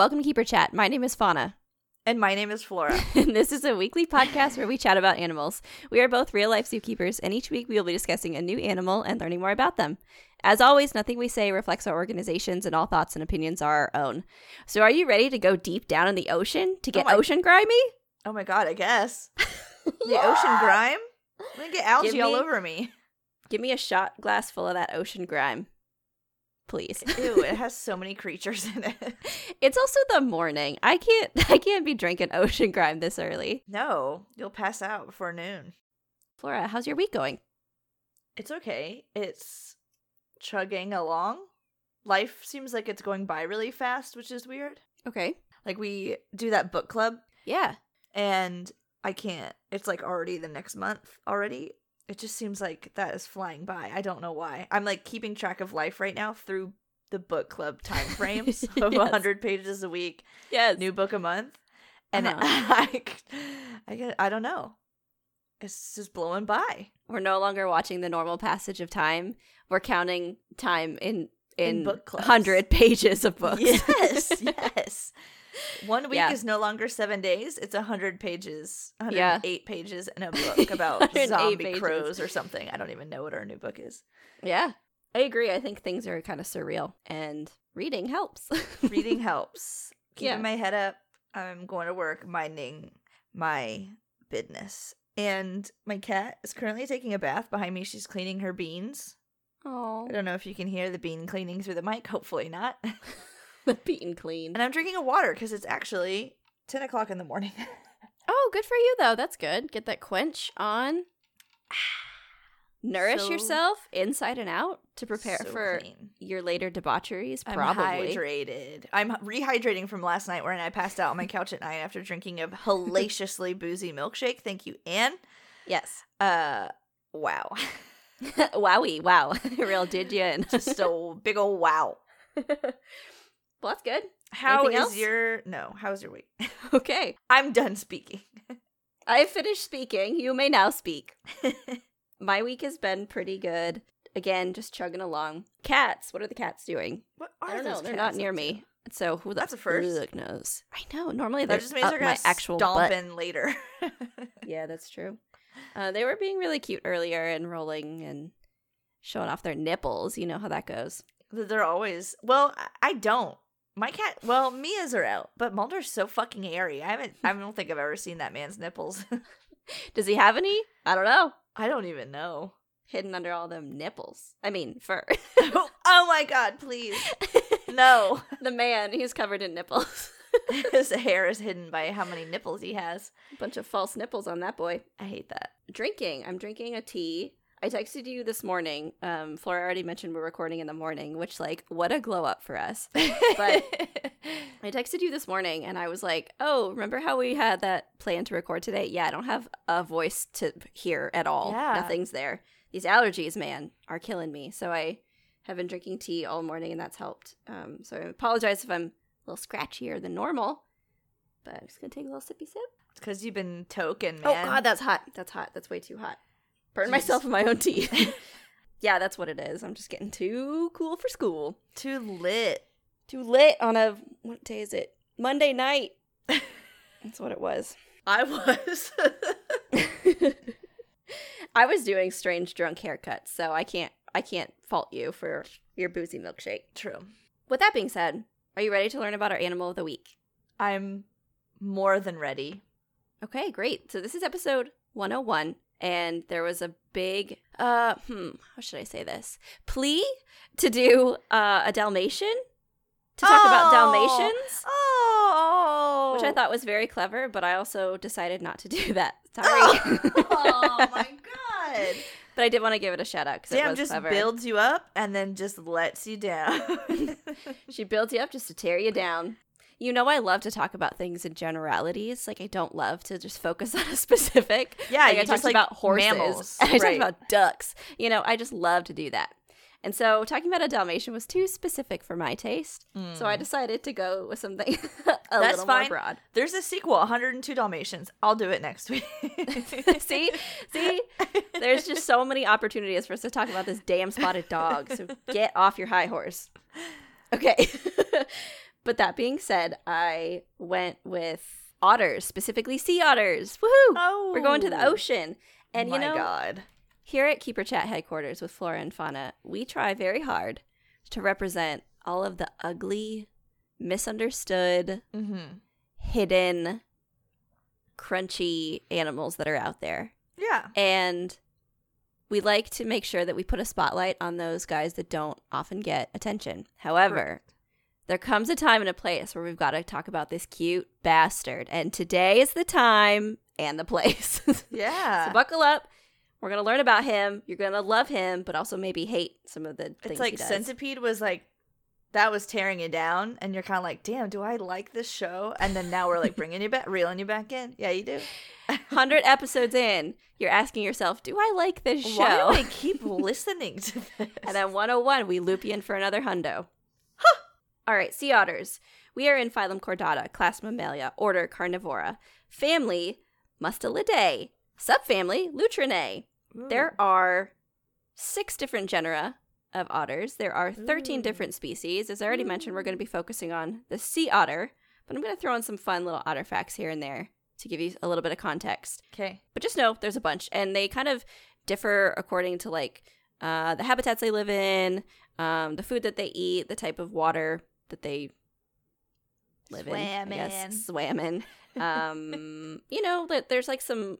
welcome to Keeper Chat. My name is Fauna. And my name is Flora. and this is a weekly podcast where we chat about animals. We are both real life zookeepers, and each week we will be discussing a new animal and learning more about them. As always, nothing we say reflects our organizations, and all thoughts and opinions are our own. So, are you ready to go deep down in the ocean to oh get my- ocean grimy? Oh my god, I guess. The ocean grime? I'm gonna get algae Give all over me. Give me a shot glass full of that ocean grime, please. Ew, it has so many creatures in it. it's also the morning. I can't. I can't be drinking ocean grime this early. No, you'll pass out before noon. Flora, how's your week going? It's okay. It's chugging along. Life seems like it's going by really fast, which is weird. Okay. Like we do that book club Yeah. and I can't. It's like already the next month already. It just seems like that is flying by. I don't know why. I'm like keeping track of life right now through the book club time frames of Yes. 100 pages a week, Yes. new book a month. And Uh-huh. I, I, get, I don't know. It's just blowing by. We're no longer watching the normal passage of time. We're counting time in in, In book hundred pages of books. Yes, yes. One week Yeah. is no longer seven days. It's a 100 pages, Yeah. 108 pages in a book about zombie pages. crows or something. I don't even know what our new book is. yeah. I agree. I think things are kind of surreal, and reading helps. reading helps. Keeping Yeah. my head up. I'm going to work minding my business. And my cat is currently taking a bath behind me. She's cleaning her beans. Oh, I don't know if you can hear the bean cleaning through the mic. Hopefully not. the beaten clean. and I'm drinking a water because it's actually 10 o'clock in the morning. Oh, good for you though. That's good. Get that quench on. Nourish So- yourself inside and out to prepare So for clean. your later debaucheries. I'm Probably. hydrated. I'm rehydrating from last night when I passed out on my couch at night after drinking a hellaciously boozy milkshake. Thank you, Anne. yes. Uh, wow. Wowie! Wow. Real did you? And Just a big ol' wow. Well, that's good. How is Anything else? your no? How's your week? Okay. I'm done speaking. I finished speaking. You may now speak. My week has been pretty good. Again, just chugging along. Cats. What are the cats doing? what I don't know. They're not near me. So who That's a first. knows? I know. Normally they're That just means up they're my gonna actual stomp butt. later. Yeah, that's true. Uh, they were being really cute earlier and rolling and showing off their nipples. You know how that goes. they're always well. I don't. My cat. Well, Mia's are out, but Mulder's so fucking hairy. I haven't. I don't think I've ever seen that man's nipples. Does he have any? I don't know. I don't even know. Hidden under all them nipples. I mean, fur. oh my god! Please, no. the man, he's covered in nipples. His hair is hidden by how many nipples he has. A Bunch of false nipples on that boy. I hate that. Drinking. I'm drinking a tea. I texted you this morning. Um, Flora already mentioned we're recording in the morning, which like what a glow up for us. But- I texted you this morning and I was like, "Oh, remember how we had that plan to record today? Yeah, I don't have a voice to hear at all. Yeah. Nothing's there. These allergies, man, are killing me. So I have been drinking tea all morning and that's helped. Um, so I apologize if I'm a little scratchier than normal, but I'm just gonna take a little sippy sip. it's because you've been token, man. Oh God, that's hot. That's hot. That's way too hot. Burn myself in my own tea. yeah, that's what it is. I'm just getting too cool for school. too lit. Too lit on a what day is it? Monday night. That's what it was. I was. I was doing strange drunk haircuts, so I can't I can't fault you for your boozy milkshake. True. With that being said, are you ready to learn about our animal of the week? I'm more than ready. Okay, great. So this is episode 101 and there was a big uh hmm, how should I say this? Plea to do uh a Dalmatian to talk about Oh. Dalmatians, Oh, which I thought was very clever, but I also decided not to do that. Sorry. oh my god! but I did want to give it a shout out because it was just clever. builds you up and then just lets you down. She builds you up just to tear you down. You know, I love to talk about things in generalities. Like, I don't love to just focus on a specific. Yeah, like, I talked like about horses. mammals, And I talked right. about ducks. You know, I just love to do that. And so, talking about a Dalmatian was too specific for my taste. So, I mm. decided to go with something a. That's little fine. more broad. There's a sequel, 102 Dalmatians. I'll do it next week. see, see, there's just so many opportunities for us to talk about this damn spotted dog. So get off your high horse. Okay. But that being said, I went with otters, specifically sea otters. Woohoo! Oh, We're going to the ocean. And you know, God. here at Keeper Chat headquarters with Flora and Fauna, we try very hard to represent all of the ugly, misunderstood, Mm-hmm. hidden, crunchy animals that are out there. Yeah. And we like to make sure that we put a spotlight on those guys that don't often get attention. However, there comes a time and a place where we've got to talk about this cute bastard. And today is the time and the place. Yeah. so buckle up. We're going to learn about him. You're going to love him, but also maybe hate some of the things it's like. Centipede was like that was tearing you down, and you're kind of like, damn, do I like this show? And then now we're like bringing you back, reeling you back in. Yeah, you do. 100 episodes in, you're asking yourself, do I like this show? Why do I keep listening to this? And then 101, we loop you in for another hundo. All right, sea otters. We are in phylum Chordata, class Mammalia, order Carnivora, family Mustelidae, subfamily Lutrinae. There are six different genera of otters. There are 13 Ooh. different species. As I already mentioned, we're going to be focusing on the sea otter, but I'm going to throw in some fun little otter facts here and there to give you a little bit of context. okay. But just know there's a bunch, and they kind of differ according to like uh, the habitats they live in, um, the food that they eat, the type of water that they live in. I Swam guess. in. Swam in. Um, you know, that there's like some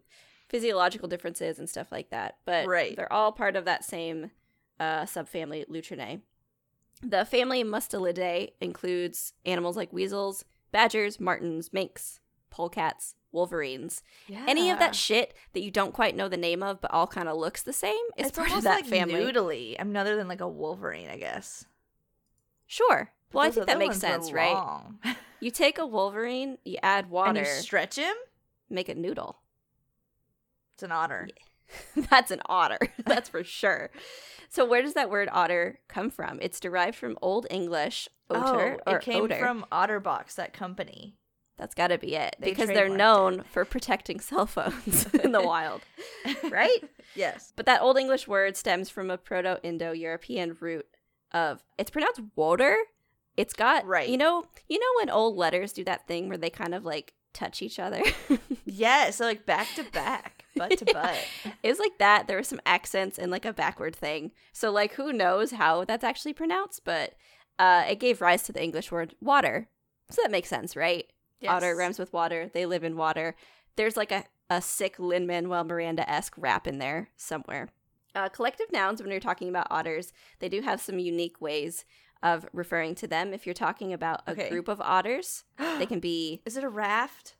physiological differences and stuff like that, but Right. they're all part of that same uh, subfamily Lutrinae. The family Mustelidae includes animals like weasels, badgers, martens, minks, polecats, wolverines. Yeah. Any of that shit that you don't quite know the name of, but all kind of looks the same is it's part of that like family. noodly. I'm other than like a Wolverine, I guess. Sure. Well, I think that makes sense, right? You take a Wolverine, you add and water, you stretch him. make a noodle. It's an otter. That's an otter. That's for sure. So, where does that word otter come from? It's derived from Old English otter oh, or it came odor. from Otterbox, that company. That's got to be it They because they're known for protecting cell phones in the wild, right? Yes. But that Old English word stems from a Proto Indo European root of it's pronounced water. It's got Right. You know, you know when old letters do that thing where they kind of like touch each other. Yeah, so like back to back, butt to Yeah. butt. it was like that. There were some accents and like a backward thing. So like who knows how that's actually pronounced, but uh, it gave rise to the English word water. So that makes sense, right? Otter Yes. rhymes with water. They live in water. There's like a, a sick Lin Manuel Miranda esque rap in there somewhere. Uh, collective nouns, when you're talking about otters, they do have some unique ways of referring to them. If you're talking about a Okay. group of otters, they can be, Is it a raft?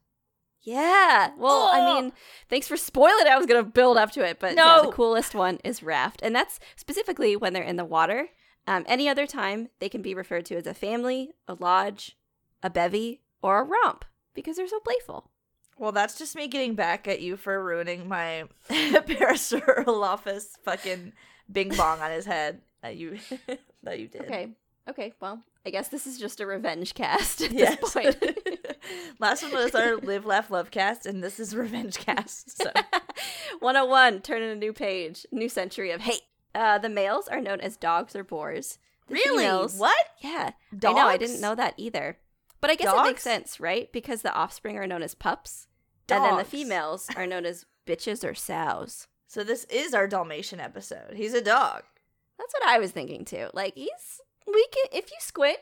yeah. Well, I Oh! mean, thanks for spoiling it. I was going to build up to it, but yeah, No. the coolest one is raft. And that's specifically when they're in the water. Um, any other time, they can be referred to as a family, a lodge, a bevy, or a romp because they're so playful. Well, that's just me getting back at you for ruining my Parasaurolophus fucking bing bong on his head that you that you did. Okay. Okay. Well, I guess this is just a revenge cast at Yes. this point. Last one was our Live Laugh Love cast, and this is Revenge cast. So 101, turn in a new page, new century of hate. Uh, the males are known as dogs or boars. The really, females- what? Yeah. Dogs? I know. I didn't know that either. But I guess it makes sense, right? Because the offspring are known as pups, and then the females are known as bitches or sows. So this is our Dalmatian episode. He's a dog. That's what I was thinking too. Like he's we can if you squint,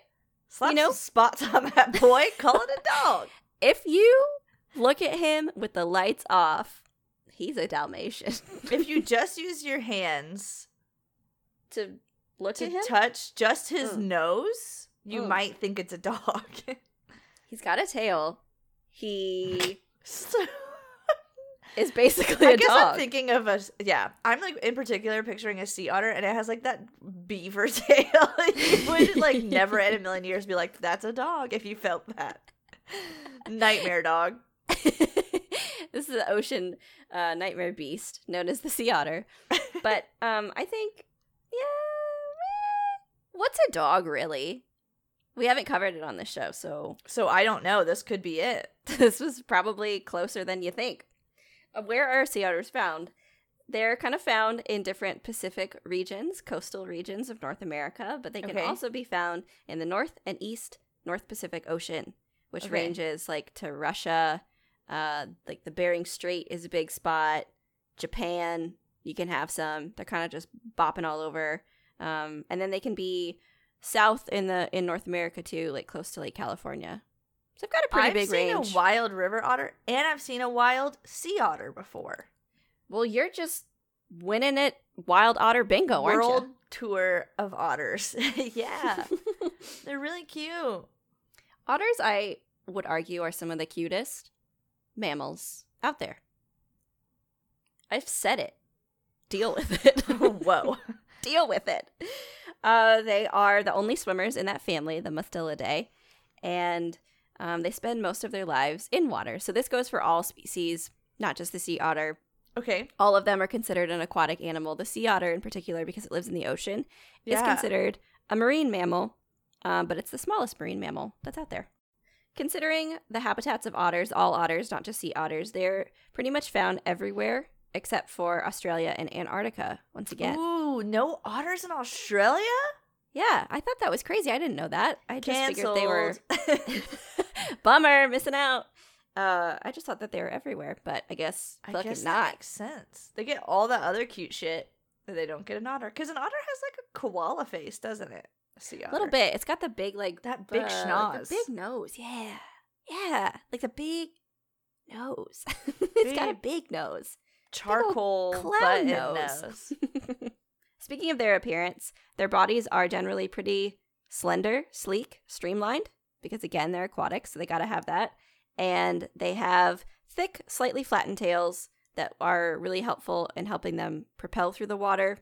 Slap know- some spots on that boy. Call it a dog. if you look at him with the lights off, he's a Dalmatian. if you just use your hands to look to at him, touch just his Mm. nose, you Mm. might think it's a dog. he's got a tail. He is basically I a guess dog. I'm thinking of a yeah. I'm like in particular picturing a sea otter, and it has like that beaver tail. you would like never in a million years be like, "That's a dog." If you felt that nightmare dog. this is the ocean uh, nightmare beast known as the sea otter. But um, I think, yeah, what's a dog really? We haven't covered it on this show, so So I don't know. This could be it. this was probably closer than you think. Where are sea otters found? They're kind of found in different Pacific regions, coastal regions of North America, but they can Okay. also be found in the North and East North Pacific Ocean, which Okay. ranges like to Russia. Uh, like the Bering Strait is a big spot. Japan, you can have some. They're kind of just bopping all over. Um, and then they can be south in the in North America too, like close to Lake California. So they've got a pretty I've big seen a wild river otter and I've seen a wild sea otter before. well, you're just winning it wild otter bingo, aren't World you? tour of otters. yeah, they're really cute. Otters, I would argue, are some of the cutest mammals out there. I've said it. Deal with it. Whoa. Deal with it. Uh, they are the only swimmers in that family, the Mustelidae, and um, they spend most of their lives in water. So this goes for all species, not just the sea otter. Okay. All of them are considered an aquatic animal. The sea otter, in particular, because it lives in the ocean, is considered a marine mammal, um, but it's the smallest marine mammal that's out there. Considering the habitats of otters, all otters, not just sea otters, they're pretty much found everywhere except for Australia and Antarctica, once again. Ooh, no otters in Australia? Yeah, I thought that was crazy. I didn't know that. I just Cancelled. figured they were. Bummer, missing out. Uh, I just thought that they were everywhere, but I guess I fucking guess not. that makes sense. They get all that other cute shit that they don't get an otter. Because an otter has like a koala face, doesn't it? A sea otter. A little bit. It's got the big like That big uh, schnoz. the big nose. Yeah, yeah, like the big nose. it's got a big nose. Charcoal clown button nose. nose. Speaking of their appearance, their bodies are generally pretty slender, sleek, streamlined, because again, they're aquatic, so they gotta have that. And they have thick, slightly flattened tails that are really helpful in helping them propel through the water.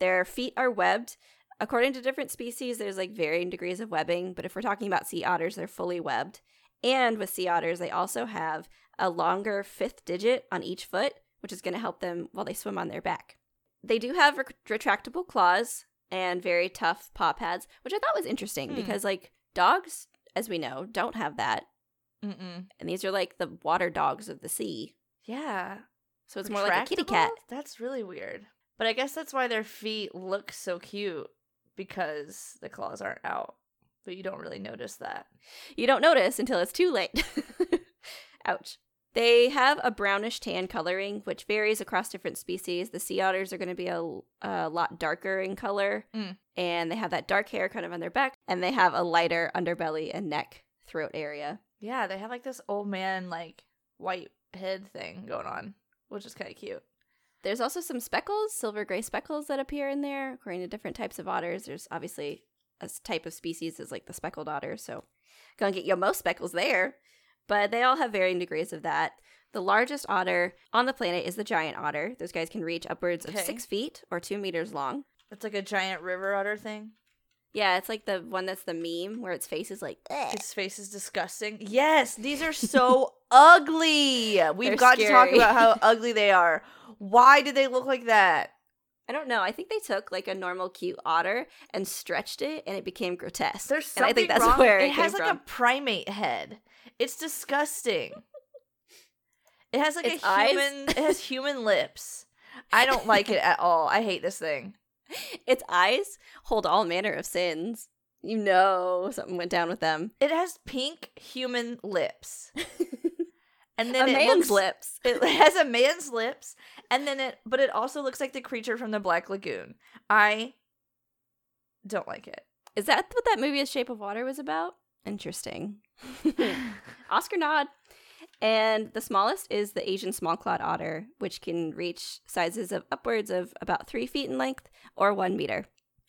Their feet are webbed. According to different species, there's like varying degrees of webbing, but if we're talking about sea otters, they're fully webbed. And with sea otters, they also have a longer fifth digit on each foot, which is going to help them while they swim on their back. They do have re- retractable claws and very tough paw pads, which I thought was interesting Hmm. because, like, dogs, as we know, don't have that. Mm-mm. And these are like the water dogs of the sea. Yeah. So it's more like a kitty cat. That's really weird. But I guess that's why their feet look so cute because the claws aren't out. But you don't really notice that. You don't notice until it's too late. Ouch. They have a brownish tan coloring, which varies across different species. The sea otters are going to be a, a lot darker in color, Mm. and they have that dark hair kind of on their back, and they have a lighter underbelly and neck throat area. Yeah, they have like this old man like white head thing going on, which is kind of cute. There's also some speckles, silver gray speckles that appear in there, according to different types of otters. There's obviously a type of species is like the speckled otter, so gonna get your most speckles there. But they all have varying degrees of that. The largest otter on the planet is the giant otter. Those guys can reach upwards of six feet or two meters long. It's like a giant river otter thing. Yeah, it's like the one that's the meme where its face is like, "Ugh." His face is disgusting. Yes, these are so ugly. We've They're got to talk about how ugly they are. Why did they look like that? I don't know. I think they took like a normal cute otter and stretched it, and it became grotesque. There's and something I think that's wrong. where it, it has like from. a primate head. It's disgusting. It has like Its a eyes? human. It has human lips. I don't like it at all. I hate this thing. Its eyes hold all manner of sins. You know something went down with them. It has pink human lips, and a then it man's looks, lips. It has a man's lips, and then it, but it also looks like the creature from the Black Lagoon. I don't like it. Is that what that movie, A Shape of Water, was about? Interesting. Oscar nod. And the smallest is the Asian small clawed otter, which can reach sizes of upwards of about three feet in length or one meter.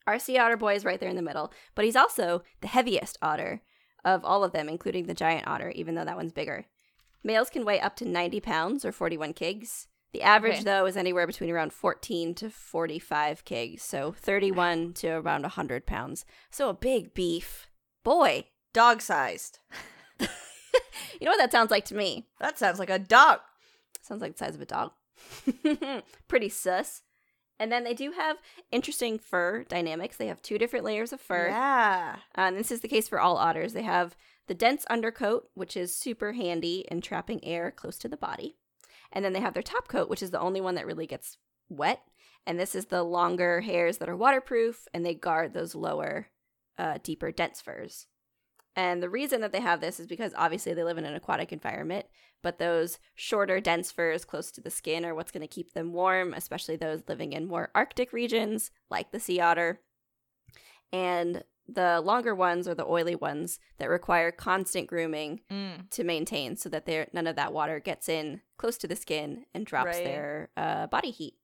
Our sea otter boy is right there in the middle, but he's also the heaviest otter of all of them, including the giant otter, even though that one's bigger. Males can weigh up to 90 pounds or 41 kgs. The average, Okay. though, is anywhere between around 14 to 45 kgs, so 31 to around 100 pounds. So a big beef. Boy, Dog sized. you know what that sounds like to me? That sounds like a dog. Sounds like the size of a dog. Pretty sus. And then they do have interesting fur dynamics. They have two different layers of fur. Yeah. Uh, and this is the case for all otters. They have the dense undercoat, which is super handy in trapping air close to the body. And then they have their top coat, which is the only one that really gets wet. And this is the longer hairs that are waterproof and they guard those lower, uh, deeper, dense furs. And the reason that they have this is because obviously they live in an aquatic environment, but those shorter, dense furs close to the skin are what's going to keep them warm, especially those living in more Arctic regions like the sea otter. And the longer ones are the oily ones that require constant grooming Mm. to maintain so that there none of that water gets in close to the skin and drops Right. their uh, body heat.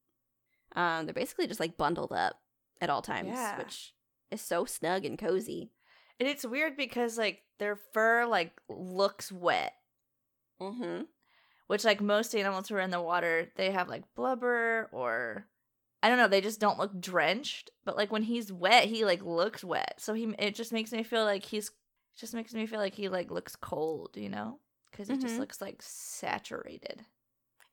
Um, they're basically just like bundled up at all times, Yeah. which is so snug and cozy. And it's weird because like their fur like looks wet, Mm-hmm. which like most animals who are in the water, they have like blubber or I don't know, they just don't look drenched. But like when he's wet, he like looks wet. So he it just makes me feel like he's just makes me feel like he like looks cold, you know? Because he just Mhm. looks like saturated.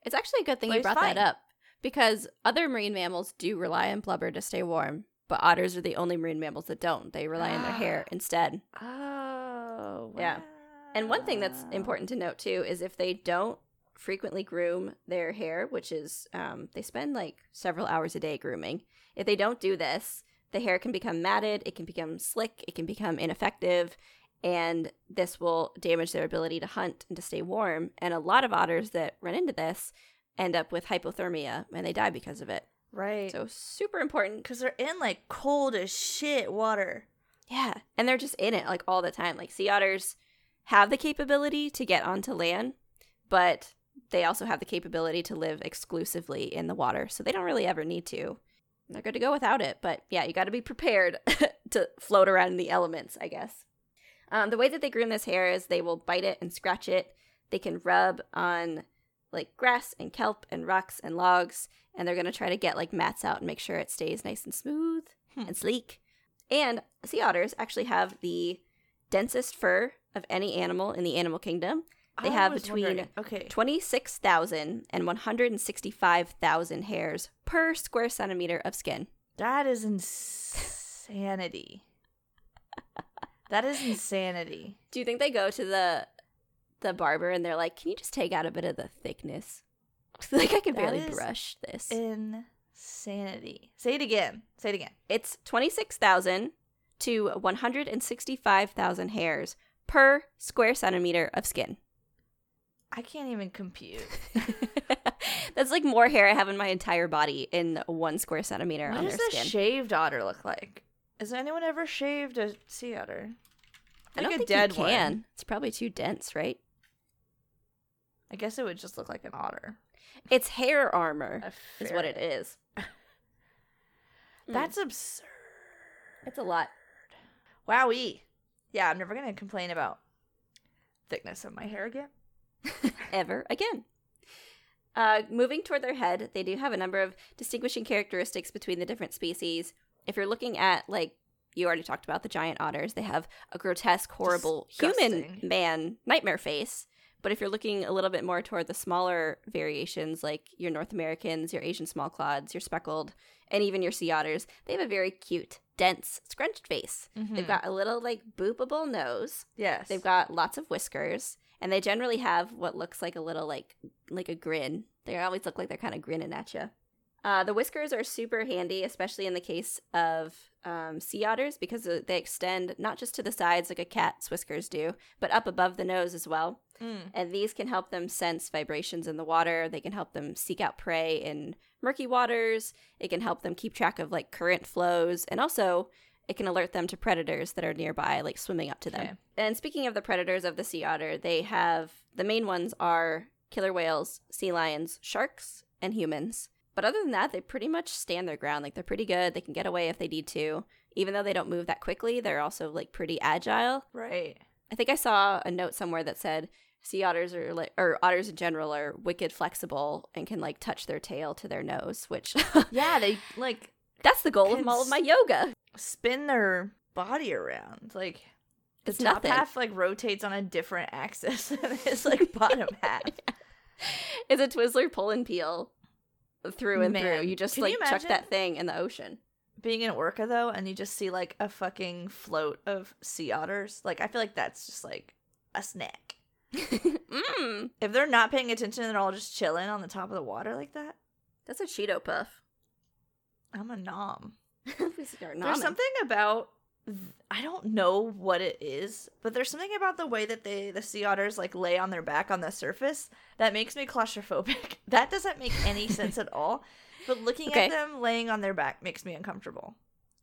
It's actually a good thing But you brought fine. that up because other marine mammals do rely on blubber to stay warm, but otters are the only marine mammals that don't. They rely on their hair Ah. instead. Oh, wow. Yeah. And one thing that's important to note too is if they don't frequently groom their hair, which is um, they spend like several hours a day grooming. If they don't do this, the hair can become matted, it can become slick, it can become ineffective, and this will damage their ability to hunt and to stay warm. And a lot of otters that run into this end up with hypothermia and they die because of it. Right. So super important. because they're in like cold as shit water. Yeah. And they're just in it like all the time. Like sea otters have the capability to get onto land, but they also have the capability to live exclusively in the water. So they don't really ever need to. They're good to go without it. But yeah, you got to be prepared to float around in the elements, I guess. Um, the way that they groom this hair is they will bite it and scratch it. They can rub on like grass and kelp and rocks and logs, and they're going to try to get like mats out and make sure it stays nice and smooth Hmm. and sleek. And sea otters actually have the densest fur of any animal in the animal kingdom. They I have between wondering- okay 26,000 and 165,000 hairs per square centimeter of skin. that is insanity. that is insanity. Do you think they go to the the barber and they're like, "Can you just take out a bit of the thickness?" like I can That barely brush this. Insanity. Say it again. Say it again. It's 26,000 to 165,000 hairs per square centimeter of skin. I can't even compute. That's like more hair I have in my entire body in one square centimeter What does a skin. shaved otter look like? Has anyone ever shaved a sea otter? I don't a think dead you can. one. It's probably too dense, right? I guess it would just look like an otter. It's hair armor, is what it is. ferret. Mm. That's absurd. It's a lot. Wowee. Yeah, I'm never gonna complain about thickness of my hair again. ever again. Uh, moving toward their head, they do have a number of distinguishing characteristics between the different species. If you're looking at, like, you already talked about the giant otters, they have a grotesque, horrible human man nightmare face. But if you're looking a little bit more toward the smaller variations, like your North Americans, your Asian small clods, your speckled, and even your sea otters, they have a very cute, dense, scrunched face. They've Mhm. got a little, like, boopable nose. yes. They've got lots of whiskers, and they generally have what looks like a little like like a grin. They always look like they're kind of grinning at you. Uh, the whiskers are super handy, especially in the case of um, sea otters, because uh, they extend not just to the sides like a cat's whiskers do, but up above the nose as well. Mm. And these can help them sense vibrations in the water. They can help them seek out prey in murky waters. It can help them keep track of like current flows. And also, it can alert them to predators that are nearby, like swimming up to Okay. them. And speaking of the predators of the sea otter, they have the main ones are killer whales, sea lions, sharks, and humans. But other than that, they pretty much stand their ground. Like they're pretty good. They can get away if they need to. Even though they don't move that quickly, they're also like pretty agile. Right. I think I saw a note somewhere that said sea otters are like, or otters in general are wicked flexible and can like touch their tail to their nose, which Yeah, they like that's the goal of all of my yoga. spin their body around. Like the It's top nothing. half like rotates on a different axis than his like bottom half. It's a Twizzler pull and peel through and through. You just can like you chuck that thing in the ocean. Being in Orca though, and you just see like a fucking float of sea otters. Like I feel like that's just like a snack. Mm, If they're not paying attention, they're all just chilling on the top of the water like that. that's a Cheeto puff. I'm a nom. This is our There's something about I don't know what it is, but there's something about the way that they the sea otters like lay on their back on the surface that makes me claustrophobic. That doesn't make any sense at all. But looking Okay. at them laying on their back makes me uncomfortable.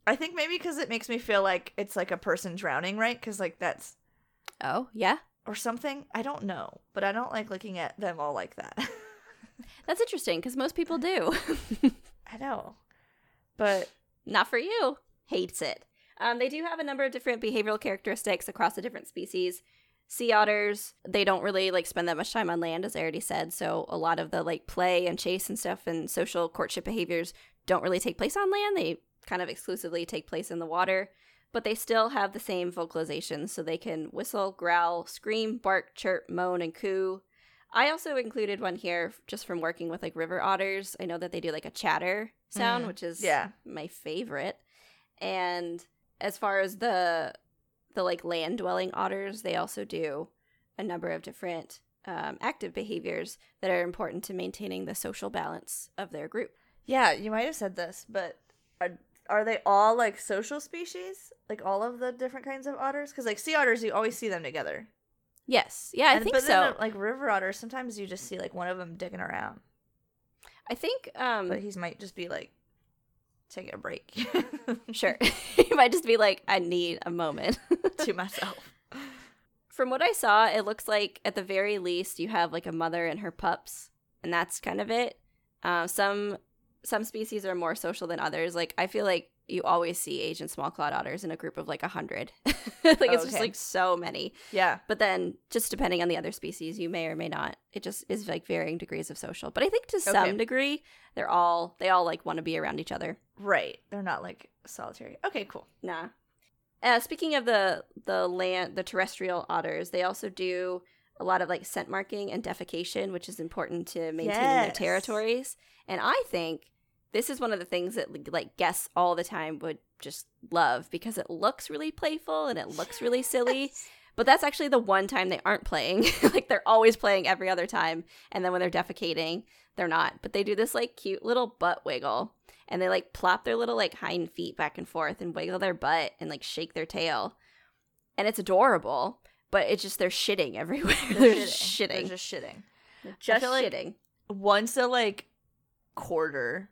I think maybe because it makes me feel like it's like a person drowning, right? Because like that's Oh, yeah. Or something. I don't know, but I don't like looking at them all like that. That's interesting because most people do. I know, but Not for you. Hates it. Um, they do have a number of different behavioral characteristics across the different species. Sea otters, they don't really like spend that much time on land, as I already said. So a lot of the like play and chase and stuff and social courtship behaviors don't really take place on land. They kind of exclusively take place in the water. But they still have the same vocalizations, so they can whistle, growl, scream, bark, chirp, moan, and coo. I also included one here just from working with like river otters. I know that they do like a chatter sound, Mm, which is yeah. my favorite. And as far as the the like land dwelling otters, they also do a number of different um, active behaviors that are important to maintaining the social balance of their group. Yeah, you might have said this, but are they all like social species? Like all of the different kinds of otters? Because like sea otters, you always see them together. Yes, yeah, I And- think but so. then, uh, like river otters, sometimes you just see like one of them digging around, I think um, but he might just be like taking a break. sure, he might just be like I need a moment. to myself. From what I saw, it looks like at the very least you have like a mother and her pups, and that's kind of it. Uh, some some species are more social than others. Like I feel like you always see Asian small clawed otters in a group of like a hundred. like it's just like so many. Yeah, But then just depending on the other species, you may or may not. It just is like varying degrees of social. But I think to some Okay. degree, they're all they all like want to be around each other. right. They're not like solitary. Okay, cool. Nah. Uh, speaking of the the land, the terrestrial otters, they also do a lot of like scent marking and defecation, which is important to maintaining their territories. And I think this is one of the things that like guests all the time would just love because it looks really playful and it looks really silly. But that's actually the one time they aren't playing. like they're always playing every other time. And then when they're defecating, they're not. But they do this like cute little butt wiggle. And they like plop their little like hind feet back and forth and wiggle their butt and like shake their tail. And it's adorable. But it's just they're shitting everywhere. They're, just shitting. They're just shitting. They're just feel like- shitting. Once a like quarter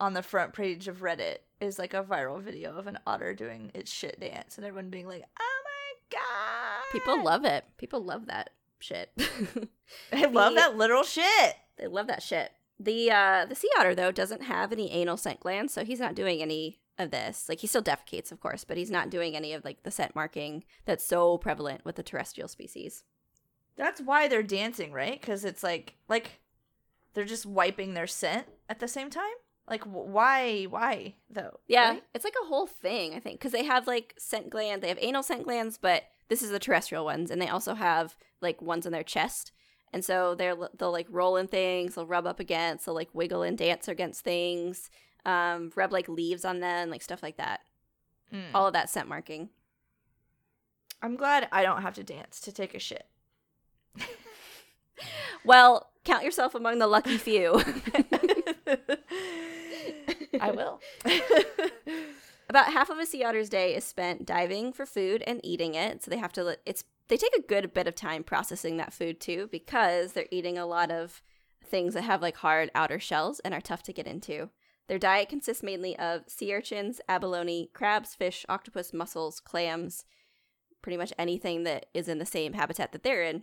on the front page of Reddit is like a viral video of an otter doing its shit dance and everyone being like, "Oh my god!" People love it. People love that shit. I love that literal shit. They love that shit. The uh the sea otter though doesn't have any anal scent glands, so he's not doing any of this. Like he still defecates, of course, but he's not doing any of like the scent marking that's so prevalent with the terrestrial species. That's why they're dancing, right? Because it's like like they're just wiping their scent at the same time. Like why? Why though? Yeah, right? it's like a whole thing, I think, because they have like scent gland. They have anal scent glands, but this is the terrestrial ones, and they also have like ones in their chest. And so they're they'll like roll in things, they'll rub up against, they'll like wiggle and dance against things, um, rub like leaves on them, like stuff like that. Mm. All of that scent marking. I'm glad I don't have to dance to take a shit. Well, count yourself among the lucky few. I will. About half of a sea otter's day is spent diving for food and eating it. So they have to let- it's they take a good bit of time processing that food too because they're eating a lot of things that have like hard outer shells and are tough to get into. Their diet consists mainly of sea urchins, abalone, crabs, fish, octopus, mussels, clams, pretty much anything that is in the same habitat that they're in.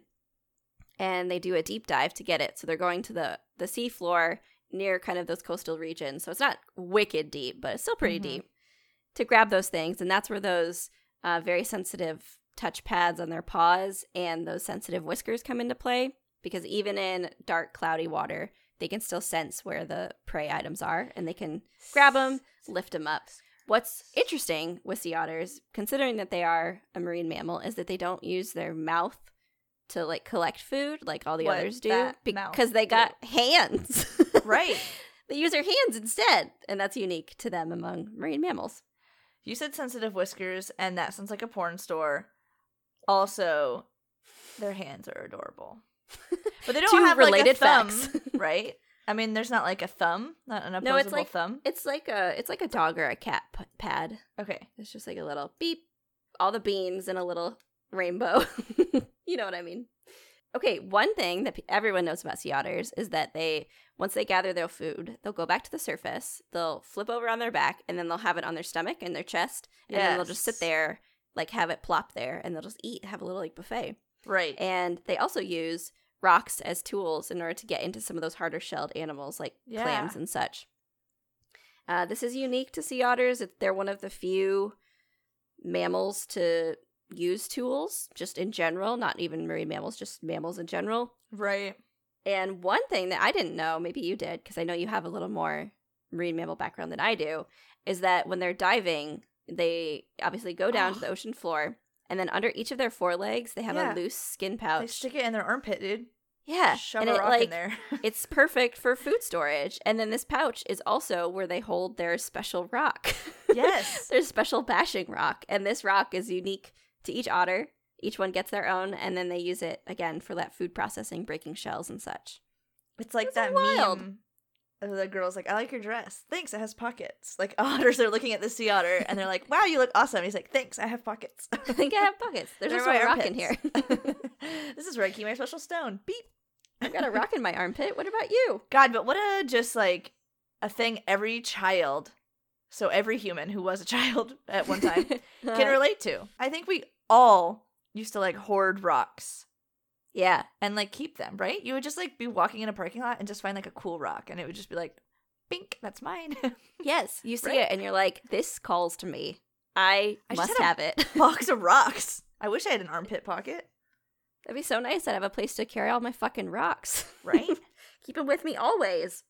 And they do a deep dive to get it. So they're going to the the sea floor near kind of those coastal regions. So it's not wicked deep, but it's still pretty Mhm. deep to grab those things. And that's where those uh, very sensitive touch pads on their paws and those sensitive whiskers come into play. Because even in dark, cloudy water, they can still sense where the prey items are and they can grab them, lift them up. What's interesting with sea otters, considering that they are a marine mammal, is that they don't use their mouth to like collect food like all the What others do because they got hands. right. they use their hands instead, and that's unique to them among marine mammals. You said sensitive whiskers, and that sounds like a porn store. Also, their hands are adorable, but they don't have related like a thumb, right? I mean, there's not like a thumb, not an opposable No, it's like- thumb. It's like a it's like a dog or a cat p- pad. Okay. It's just like a little beep, all the beans and a little rainbow. you know what I mean? Okay, one thing that everyone knows about sea otters is that they once they gather their food, they'll go back to the surface, they'll flip over on their back, and then they'll have it on their stomach and their chest, and then they'll just sit there, like have it plop there, and they'll just eat, have a little like buffet. Right. And they also use rocks as tools in order to get into some of those harder shelled animals like Yeah. clams and such. Uh, this is unique to sea otters. They're one of the few mammals to use tools, just in general, not even marine mammals, just mammals in general. right. And one thing that I didn't know, maybe you did, because I know you have a little more marine mammal background than I do, is that when they're diving, they obviously go down to the oh. ocean floor, and then under each of their forelegs, they have Yeah. a loose skin pouch. They stick it in their armpit, dude. Yeah, Shove and a it rock like in there. it's perfect for food storage. And then this pouch is also where they hold their special rock. Yes. their special bashing rock, and this rock is unique to each otter. Each one gets their own, and then they use it again for that food processing, breaking shells and such. It's like is that wild. meme. of The girl's like, I like your dress. Thanks, it has pockets. Like otters are looking at the sea otter and they're like, Wow, you look awesome. He's like, Thanks, I have pockets. I think I have pockets. There's my a rock in here. this is where I keep my special stone. Beep. I've got a rock in my armpit. What about you? God, but what a just like a thing every child, so every human who was a child at one time can relate to. I think we all used to like hoard rocks yeah. and like keep them, right? You would just like be walking in a parking lot and just find like a cool rock and it would just be like, bink, that's mine. Yes. You see Right? it and you're like, this calls to me. I, I just must have it. Box of rocks. I wish I had an armpit pocket, That'd be so nice. I'd have a place to carry all my fucking rocks. right? Keep them with me always.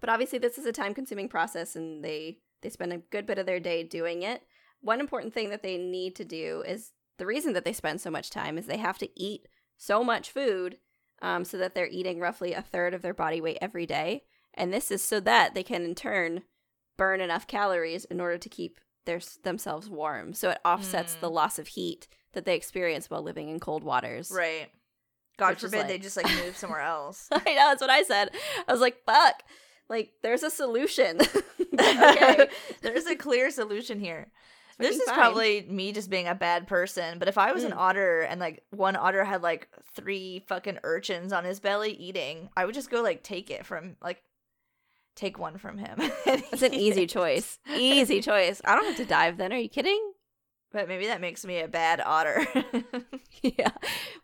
But obviously, this is a time consuming process and they, they spend a good bit of their day doing it. One important thing that they need to do is the reason that they spend so much time is they have to eat so much food um, so that they're eating roughly a third of their body weight every day. And this is so that they can, in turn, burn enough calories in order to keep their, themselves warm. So it offsets Mm. the loss of heat that they experience while living in cold waters. right. God Which forbid they just like move somewhere else. I know, that's what I said. I was like, fuck. Like, there's a solution. okay. There's a clear solution here. This is fine. probably me just being a bad person, but if I was an Mm. otter and like one otter had like three fucking urchins on his belly eating, I would just go like take it from like take one from him. It's an easy choice. Easy choice. I don't have to dive then. Are you kidding? But maybe that makes me a bad otter. yeah.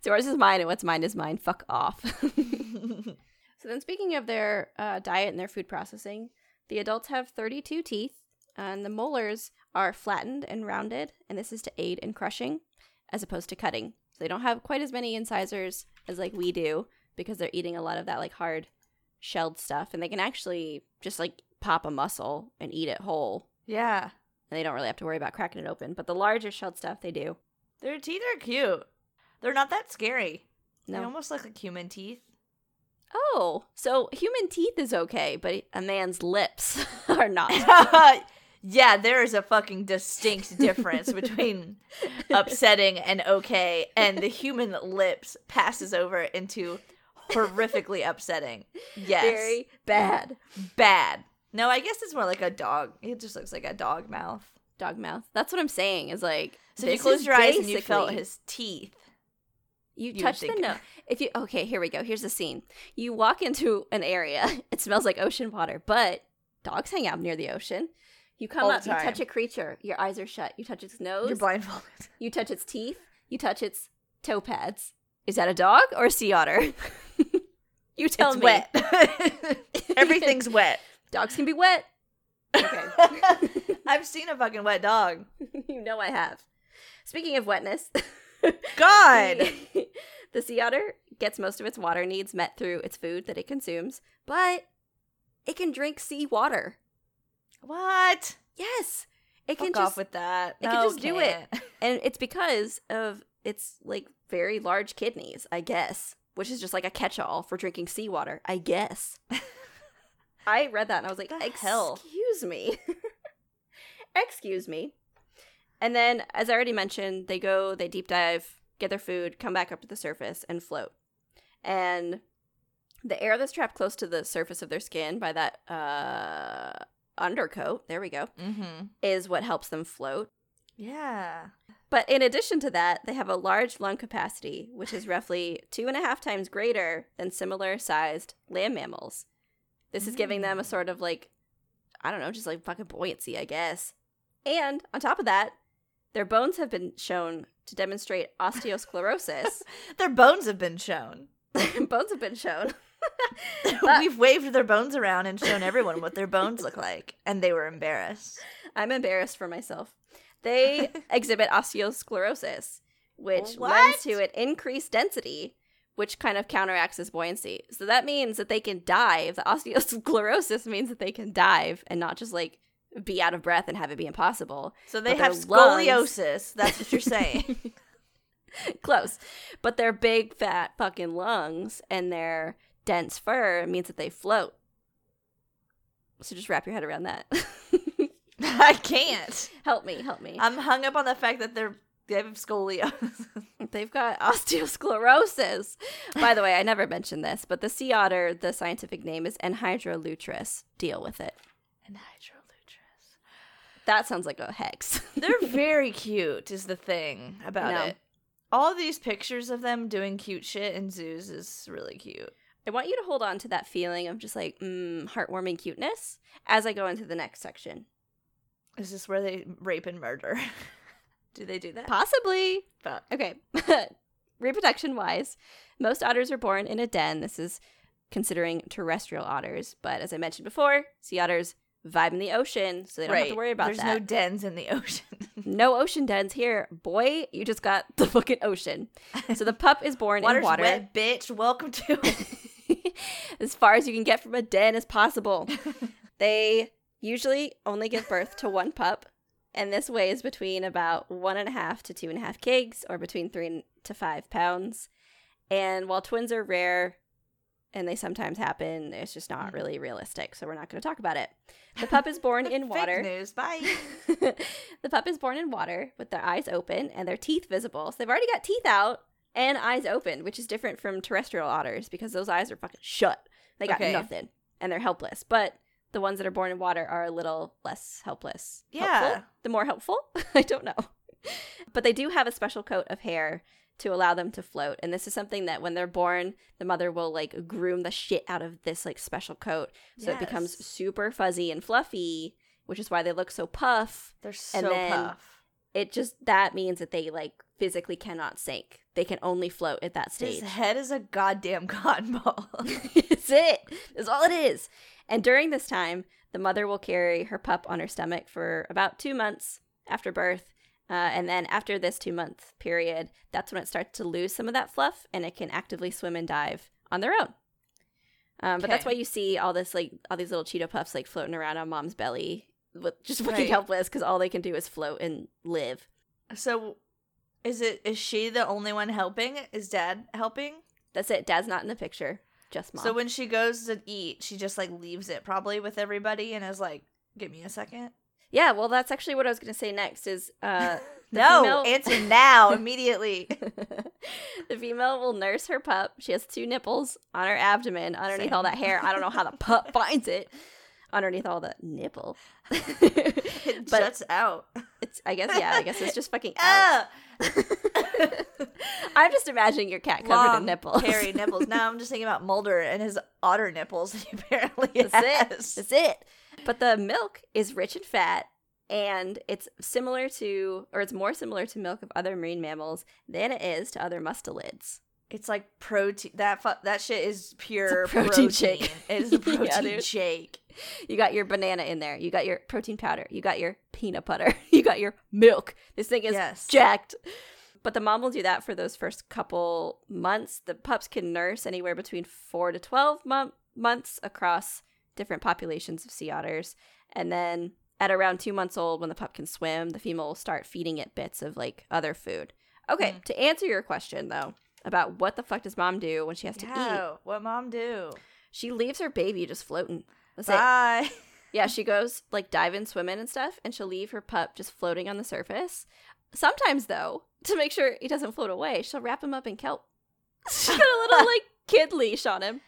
So yours is mine and what's mine is mine. Fuck off. so then speaking of their uh, diet and their food processing, the adults have 32 teeth and the molars are flattened and rounded, and this is to aid in crushing as opposed to cutting. So they don't have quite as many incisors as like we do because they're eating a lot of that like hard shelled stuff and they can actually just like pop a mussel and eat it whole yeah. and they don't really have to worry about cracking it open. But the larger shelled stuff they do. Their teeth are cute. They're not that scary. They No. almost look like human teeth. Oh, so human teeth is okay, but a man's lips are not. yeah, there is a fucking distinct difference between upsetting and okay, and the human lips passes over into horrifically upsetting. Yes. Very bad. bad. No, I guess it's more like a dog. It just looks like a dog mouth. Dog mouth. That's what I'm saying. Is like So if you close your eyes and you felt his teeth. You You touch the nose. If you okay, here we go. Here's the scene. You walk into an area. It smells like ocean water, but dogs hang out near the ocean. You come All up, you touch a creature. Your eyes are shut. You touch its nose. You're blindfolded. You touch its teeth. You touch its toe pads. Is that a dog or a sea otter? you tell it's me. wet. Everything's wet. Dogs can be wet. Okay. I've seen a fucking wet dog. you know I have. Speaking of wetness, God. the, the sea otter gets most of its water needs met through its food that it consumes, but it can drink sea water. What? Yes, it Fuck can off just, with that. it can No, just do it. and it's because of its like very large kidneys, I guess, which is just like a catch-all for drinking seawater, I guess. I read that and I was like, The hell? "Excuse me, excuse me." And then, as I already mentioned, they go, they deep dive, get their food, come back up to the surface, and float. And The air that's trapped close to the surface of their skin by that uh, undercoat, there we go, Mm-hmm. is what helps them float. Yeah. But in addition to that, they have a large lung capacity, which is roughly two and a half times greater than similar sized land mammals. This is giving them a Mm. sort of like, I don't know, just like fucking buoyancy, I guess. And on top of that, their bones have been shown to demonstrate osteosclerosis. Their bones have been shown. bones have been shown. We've waved their bones around and shown everyone what their bones look like, and they were embarrassed. I'm embarrassed for myself. They exhibit osteosclerosis, which What? lends to an increased density, which kind of counteracts this buoyancy. So that means that they can dive. The osteosclerosis means that they can dive and not just like be out of breath and have it be impossible. So they have lungs- scoliosis. That's what you're saying. Close. But their big fat fucking lungs and their dense fur means that they float. So just wrap your head around that. I can't. help me, help me. I'm hung up on the fact that they're they have scoliosis. They've got osteosclerosis. By the way, I never mentioned this, but the sea otter, the scientific name is Enhydra lutris. Deal with it. Enhydra lutris. That sounds like a hex. They're very cute. Is the thing about No. it. All these pictures of them doing cute shit in zoos is really cute. I want you to hold on to that feeling of just like mm, heartwarming cuteness as I go into the next section. Is this where they rape and murder? do they do that? Possibly. Fuck. Okay. Reproduction wise, most otters are born in a den. This is considering terrestrial otters, but as I mentioned before, sea otters vibe in the ocean, so they don't have to worry about There's that. no dens in the ocean. No ocean dens here. Boy, you just got the fucking ocean. So the pup is born in water wet, bitch. Welcome to. As far as you can get from a den as possible. they usually only give birth to one pup, and this weighs between about one and a half to two and a half kgs, or between three to five pounds. And while twins are rare and they sometimes happen, it's just not Mhm. really realistic, so we're not going to talk about it. The pup is born in water. Fake news. Bye. the pup is born in water with their eyes open and their teeth visible. So they've already got teeth out and eyes open, which is different from terrestrial otters because those eyes are fucking shut. They got Okay. nothing and they're helpless. But the ones that are born in water are a little less helpless. Yeah. Helpful? The more helpful? I don't know. But they do have a special coat of hair to allow them to float. And this is something that when they're born, the mother will like groom the shit out of this like special coat. So it becomes super fuzzy and fluffy, which is why they look so puff They're so And then- puff. it just that means that they like physically cannot sink. They can only float at that stage. His head is a goddamn cotton ball. That's it. That's all it is. And during this time, the mother will carry her pup on her stomach for about two months after birth. Uh, and then after this two month period, that's when it starts to lose some of that fluff and it can actively swim and dive on their own. Um, but that's why you see all this like all these little Cheeto puffs like floating around on mom's belly, with just fucking Right. helpless because all they can do is float and live. so, is it is she the only one helping? Is Dad helping? That's it. Dad's not in the picture. Just mom. So when she goes to eat, she just like leaves it probably with everybody and is like, "Give me a second. yeah, well, that's actually what I was going to say next. Is uh, no, female- answer now immediately. the female will nurse her pup. She has two nipples on her abdomen underneath Same. all that hair. I don't know how the pup finds it underneath all the nipple. it But- juts out. it's I guess yeah, I guess it's just fucking out. I'm just imagining your cat covered in nipples. hairy nipples. Now I'm just thinking about Mulder and his otter nipples. He apparently That's it. That's it. But the milk is rich and fat, and it's similar to, or it's more similar to milk of other marine mammals than it is to other mustelids. It's like protein. That fu- that shit is pure protein protein. shake. It is a protein dude. shake. You got your banana in there. You got your protein powder. You got your peanut butter. You got your milk. This thing is Yes. jacked. But the mom will do that for those first couple months. The pups can nurse anywhere between four to 12 mon- months across different populations of sea otters. And then at around two months old, when the pup can swim, the female will start feeding it bits of like other food. Okay, Mm. to answer your question though, about what the fuck does mom do when she has to eat, What mom do? she leaves her baby just floating. That's it. Yeah, she goes like diving, swimming, and stuff, and she'll leave her pup just floating on the surface. Sometimes, though, to make sure he doesn't float away, she'll wrap him up in kelp. She's got a little like kid leash on him.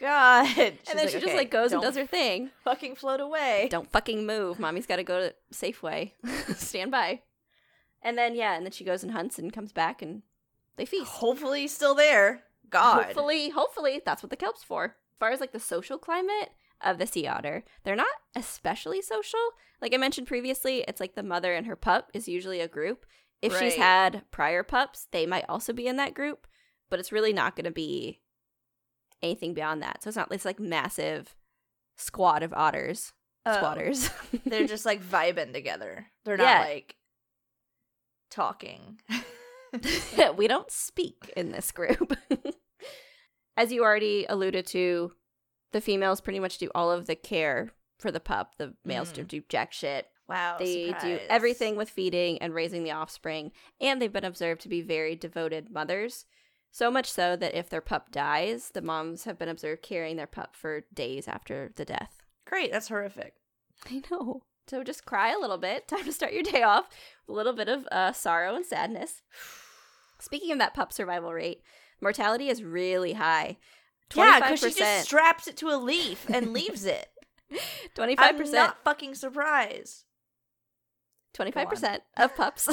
God. and She's then she just like goes and does her thing. fucking float away. Don't fucking move. Mommy's got to go to Safeway. Stand by. And then yeah, and then she goes and hunts and comes back and they feast. Hopefully still there. God. Hopefully, hopefully that's what the kelp's for. As far as like the social climate of the sea otter, they're not especially social. Like I mentioned previously, it's like the mother and her pup is usually a group. If she's had prior pups, they might also be in that group, but it's really not going to be anything beyond that. So it's not this like massive squad of otters, Oh. squatters. They're just like vibing together. They're Yeah. not like talking. we don't speak in this group. As you already alluded to, the females pretty much do all of the care for the pup. The males Mm. don't do jack shit. wow. They do everything with feeding and raising the offspring, and they've been observed to be very devoted mothers. So much so that if their pup dies, the moms have been observed carrying their pup for days after the death. Great. That's horrific. I know. So just cry a little bit. Time to start your day off with a little bit of uh, sorrow and sadness. Speaking of that pup survival rate, mortality is really high. Yeah, 25%. because she just straps it to a leaf and leaves it. 25%. I'm not fucking surprised. 25% of pups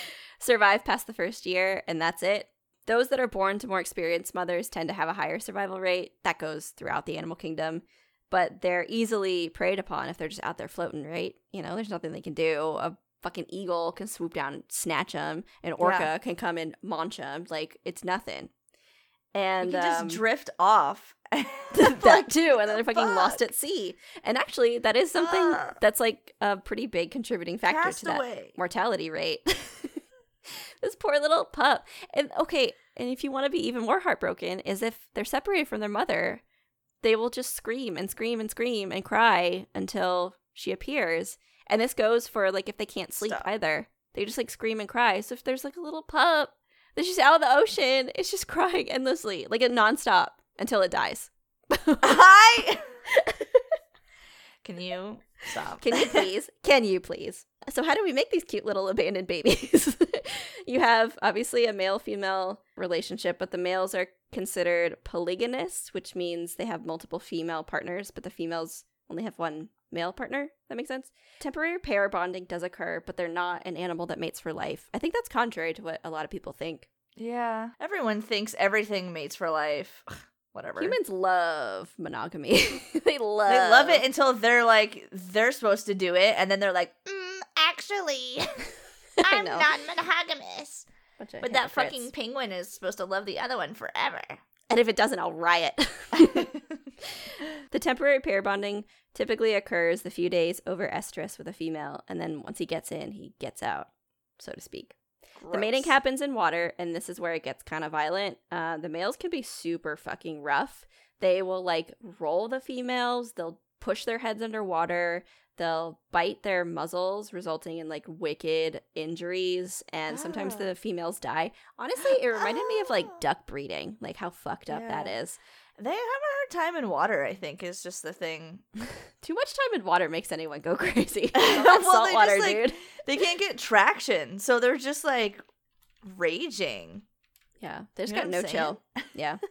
survive past the first year, and that's it. Those that are born to more experienced mothers tend to have a higher survival rate. That goes throughout the animal kingdom, but they're easily preyed upon if they're just out there floating, right? You know, there's nothing they can do. A fucking eagle can swoop down and snatch them, an orca Yeah. can come and munch them. Like, it's nothing. And you just um, drift off. that too, and then they're fucking lost at sea. And actually, that is something Ah. that's like a pretty big contributing factor to that Castaway. mortality rate. this poor little pup. And okay, and if you want to be even more heartbroken, is if they're separated from their mother, they will just scream and scream and scream and cry until she appears. And this goes for like if they can't sleep Stop. either. They just like scream and cry. So if there's like a little pup that's just out of the ocean, it's just crying endlessly, like a nonstop until it dies. Hi. Can you stop? Can you please? Can you please? So, how do we make these cute little abandoned babies? you have obviously a male female relationship, but the males are considered polygamous, which means they have multiple female partners, but the females only have one male partner. That makes sense. Temporary pair bonding does occur, but they're not an animal that mates for life. I think that's contrary to what a lot of people think. Yeah. Everyone thinks everything mates for life. Whatever. Humans love monogamy. they love They love it until they're like they're supposed to do it, and then they're like, mm, actually, I'm know. not monogamous. Bunch of But that fucking penguin is supposed to love the other one forever. And if it doesn't, I'll riot. the temporary pair bonding typically occurs the few days over estrus with a female, and then once he gets in, he gets out, so to speak. The mating happens in water, and this is where it gets kind of violent. Uh, the males can be super fucking rough. They will like roll the females, they'll push their heads underwater, they'll bite their muzzles, resulting in like wicked injuries, and sometimes Ah. the females die. Honestly, it reminded me of like duck breeding, like how fucked up that Yeah. is. They have a hard time in water. I think is just the thing. Too much time in water makes anyone go crazy. Well, salt just, water, like- dude. They can't get traction, so they're just like raging. Yeah, they just You know got no I'm chill. Yeah.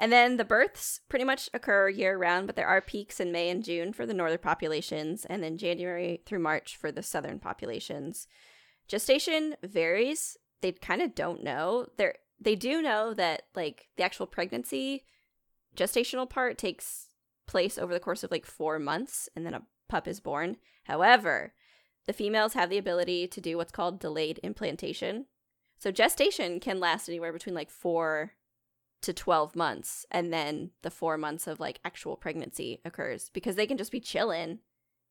and then the births pretty much occur year round, but there are peaks in May and June for the northern populations, and then January through March for the southern populations. Gestation varies. They kind of don't know. They they do know that like the actual pregnancy gestational part takes place over the course of like 4 months and then a pup is born. However, the females have the ability to do what's called delayed implantation. So gestation can last anywhere between like 4 to 12 months and then the 4 months of like actual pregnancy occurs because they can just be chilling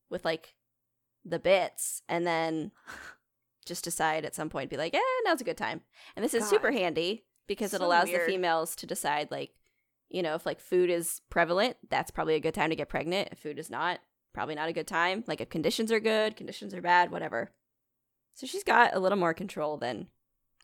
with like the bits and then just decide at some point be like, "Yeah, now's a good time." And this is super handy because it allows weird. the females to decide like you know, if like food is prevalent, that's probably a good time to get pregnant. If food is not, probably not a good time. Like if conditions are good, conditions are bad, whatever. So she's got a little more control than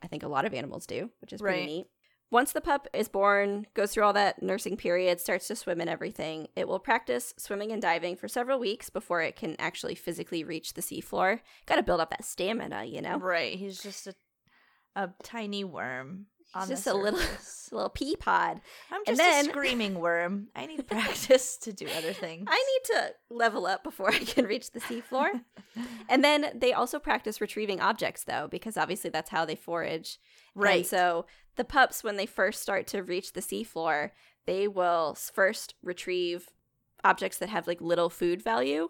I think a lot of animals do, which is pretty neat. Once the pup is born, goes through all that nursing period, starts to swim and everything, it will practice swimming and diving for several weeks before it can actually physically reach the seafloor. Got to build up that stamina, you know? Right. He's just a a tiny worm. On just a little, little pea pod. I'm just then- a screaming worm. I need practice to do other things. I need to level up before I can reach the seafloor. and then they also practice retrieving objects, though, because obviously that's how they forage. right. And so the pups, when they first start to reach the seafloor, they will first retrieve objects that have like little food value.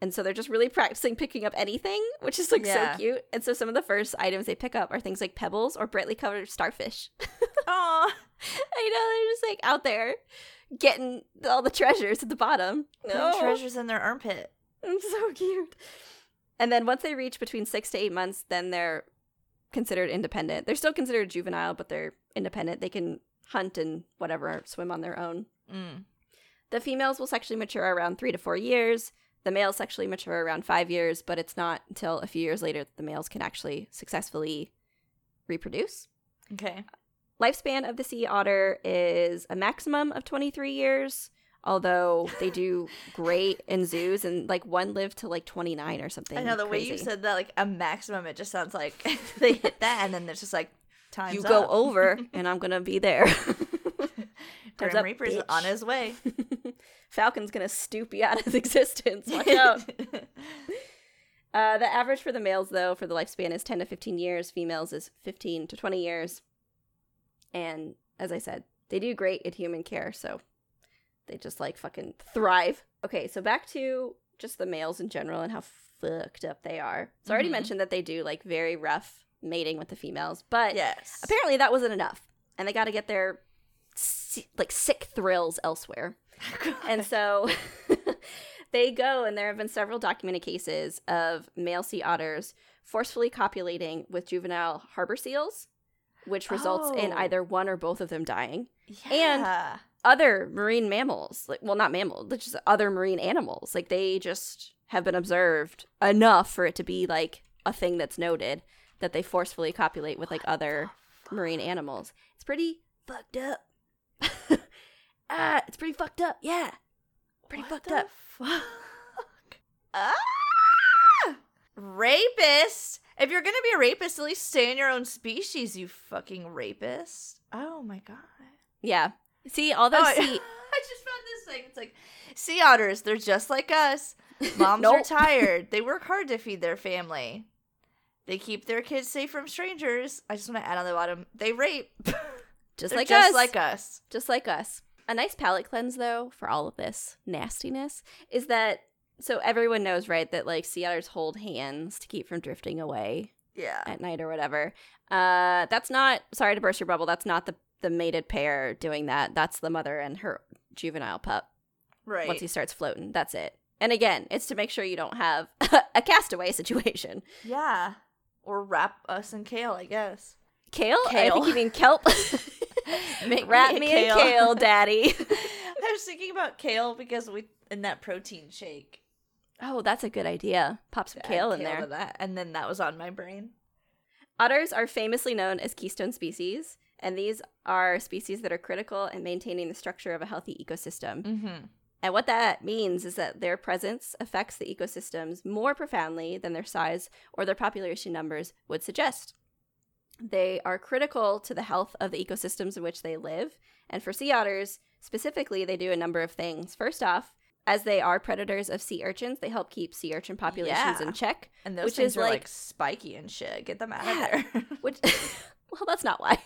And so they're just really practicing picking up anything, which is like Yeah. so cute. And so some of the first items they pick up are things like pebbles or brightly colored starfish. Aw. I know they're just like out there getting all the treasures at the bottom. No. treasures in their armpit. It's so cute. And then once they reach between six to eight months, then they're considered independent. They're still considered juvenile, but they're independent. They can hunt and whatever, swim on their own. Mm. The females will sexually mature around three to four years. The males sexually mature around five years, but it's not until a few years later that the males can actually successfully reproduce. Okay. Lifespan of the sea otter is a maximum of 23 years, although they do great in zoos and like one lived to like 29 or something. I know the way you said that, like a maximum, it just sounds like they hit that and then it's just like time you go over and I'm gonna be there. Grim up, Reaper's bitch. on his way. Falcon's gonna stoop you out of existence. Watch out. Uh, the average for the males, though, for the lifespan is 10 to 15 years. Females is 15 to 20 years. And as I said, they do great at human care, so they just like fucking thrive. Okay, so back to just the males in general and how fucked up they are. So I already Mhm. mentioned that they do like very rough mating with the females, but yes. apparently that wasn't enough. And they got to get their like sick thrills elsewhere. And so they go, and there have been several documented cases of male sea otters forcefully copulating with juvenile harbor seals, which results in Oh. either one or both of them dying. yeah. Other marine mammals, like well, not mammals, but just other marine animals, like they just have been observed enough for it to be like a thing that's noted that they forcefully copulate with like other marine animals. It's pretty fucked up. ah, it's pretty fucked up. Yeah, pretty What fucked up. Fuck. Ah! Rapist. If you're gonna be a rapist, at least stay in your own species, you fucking rapist. Oh my god. Yeah. See, all those Oh, I- sea. I just found this thing. It's like sea otters. They're just like us. Moms are tired. They work hard to feed their family. They keep their kids safe from strangers. I just want to add on the bottom. They rape. Just They're like just us. like us. just like us. A nice palate cleanse, though, for all of this nastiness, is that so everyone knows, right, that like sea otters hold hands to keep from drifting away Yeah. at night or whatever. Uh, that's not. Sorry to burst your bubble. That's not the the mated pair doing that. That's the mother and her juvenile pup. Right. Once he starts floating, that's it. And again, it's to make sure you don't have a castaway situation. yeah. Or wrap us in kale, I guess. Kale? I think you mean kelp. Make Wrap a me in kale, daddy. I was thinking about kale because we in that protein shake. Oh, that's a good idea. Pop some Add kale in there. that, and then that was on my brain. Otters are famously known as keystone species, and these are species that are critical in maintaining the structure of a healthy ecosystem. Mm-hmm. And what that means is that their presence affects the ecosystems more profoundly than their size or their population numbers would suggest. They are critical to the health of the ecosystems in which they live. And for sea otters, specifically, they do a number of things. First off, as they are predators of sea urchins, they help keep sea urchin populations Yeah. in check. And those Which things is are like, like- spiky and shit. Get them out Yeah. of there. Which, well, that's not why.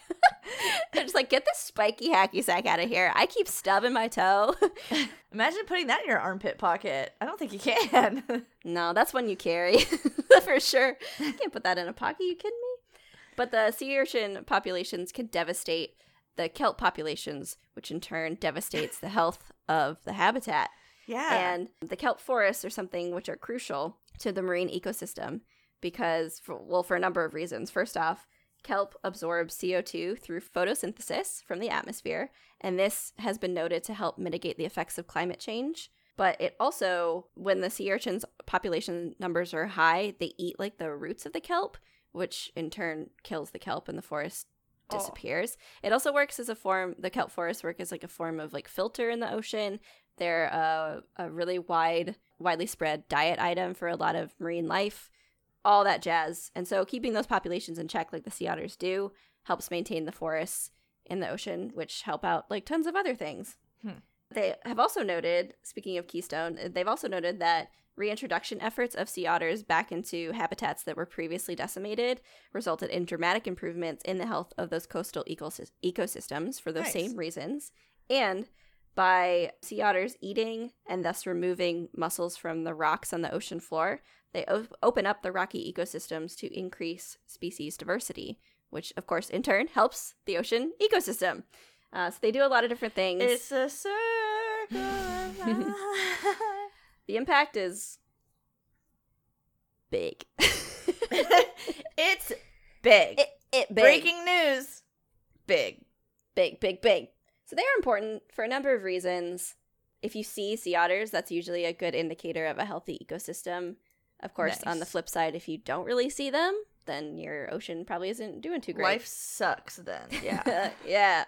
They're just like, get this spiky hacky sack out of here. I keep stubbing my toe. Imagine putting that in your armpit pocket. I don't think you can. no, that's one you carry for sure. You can't put that in a pocket. You kidding me? But the sea urchin populations can devastate the kelp populations, which in turn devastates the health of the habitat. yeah. And the kelp forests are something which are crucial to the marine ecosystem because, for, well, for a number of reasons. First off, kelp absorbs CO2 through photosynthesis from the atmosphere, and this has been noted to help mitigate the effects of climate change. But it also, when the sea urchins population numbers are high, they eat like the roots of the kelp, which in turn kills the kelp and the forest Oh. disappears. It also works as a form, the kelp forests work as like a form of like filter in the ocean. They're a, a really wide, widely spread diet item for a lot of marine life, all that jazz. And so keeping those populations in check, like the sea otters do, helps maintain the forests in the ocean, which help out like tons of other things. Hmm. They have also noted, speaking of Keystone, they've also noted that reintroduction efforts of sea otters back into habitats that were previously decimated resulted in dramatic improvements in the health of those coastal ecosy- ecosystems for those Nice. same reasons. And by sea otters eating and thus removing mussels from the rocks on the ocean floor, they open up the rocky ecosystems to increase species diversity, which, of course, in turn helps the ocean ecosystem. Uh, so they do a lot of different things. It's a circle. the impact is big. it's big. it, it big. Breaking news. Big. big, big, big. So they are important for a number of reasons. If you see sea otters, that's usually a good indicator of a healthy ecosystem. Of course, on the flip side, if you don't really see them, then your ocean probably isn't doing too great. Life sucks then. Yeah. yeah.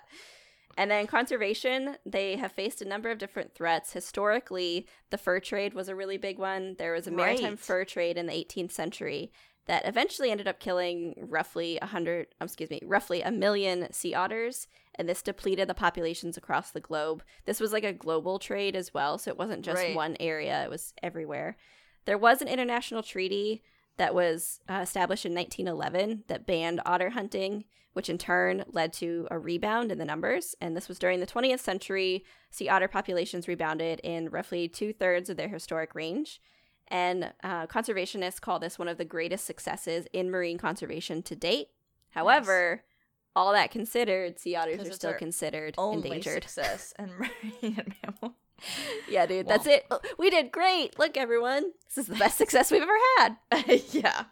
And then conservation, they have faced a number of different threats. Historically, the fur trade was a really big one. There was a maritime Right. fur trade in the 18th century that eventually ended up killing roughly a hundred, um, excuse me, roughly a million sea otters, and this depleted the populations across the globe. This was like a global trade as well, so it wasn't just Right. one area; it was everywhere. There was an international treaty that was uh, established in 1911 that banned otter hunting, which in turn led to a rebound in the numbers. And this was during the 20th century. Sea otter populations rebounded in roughly two thirds of their historic range. And uh, conservationists call this one of the greatest successes in marine conservation to date. However, all that considered, sea otters are still considered Only endangered. success and marine mammal. Yeah, dude, that's Well. it. Oh, We did great. Look, everyone. This is the best success we've ever had. yeah.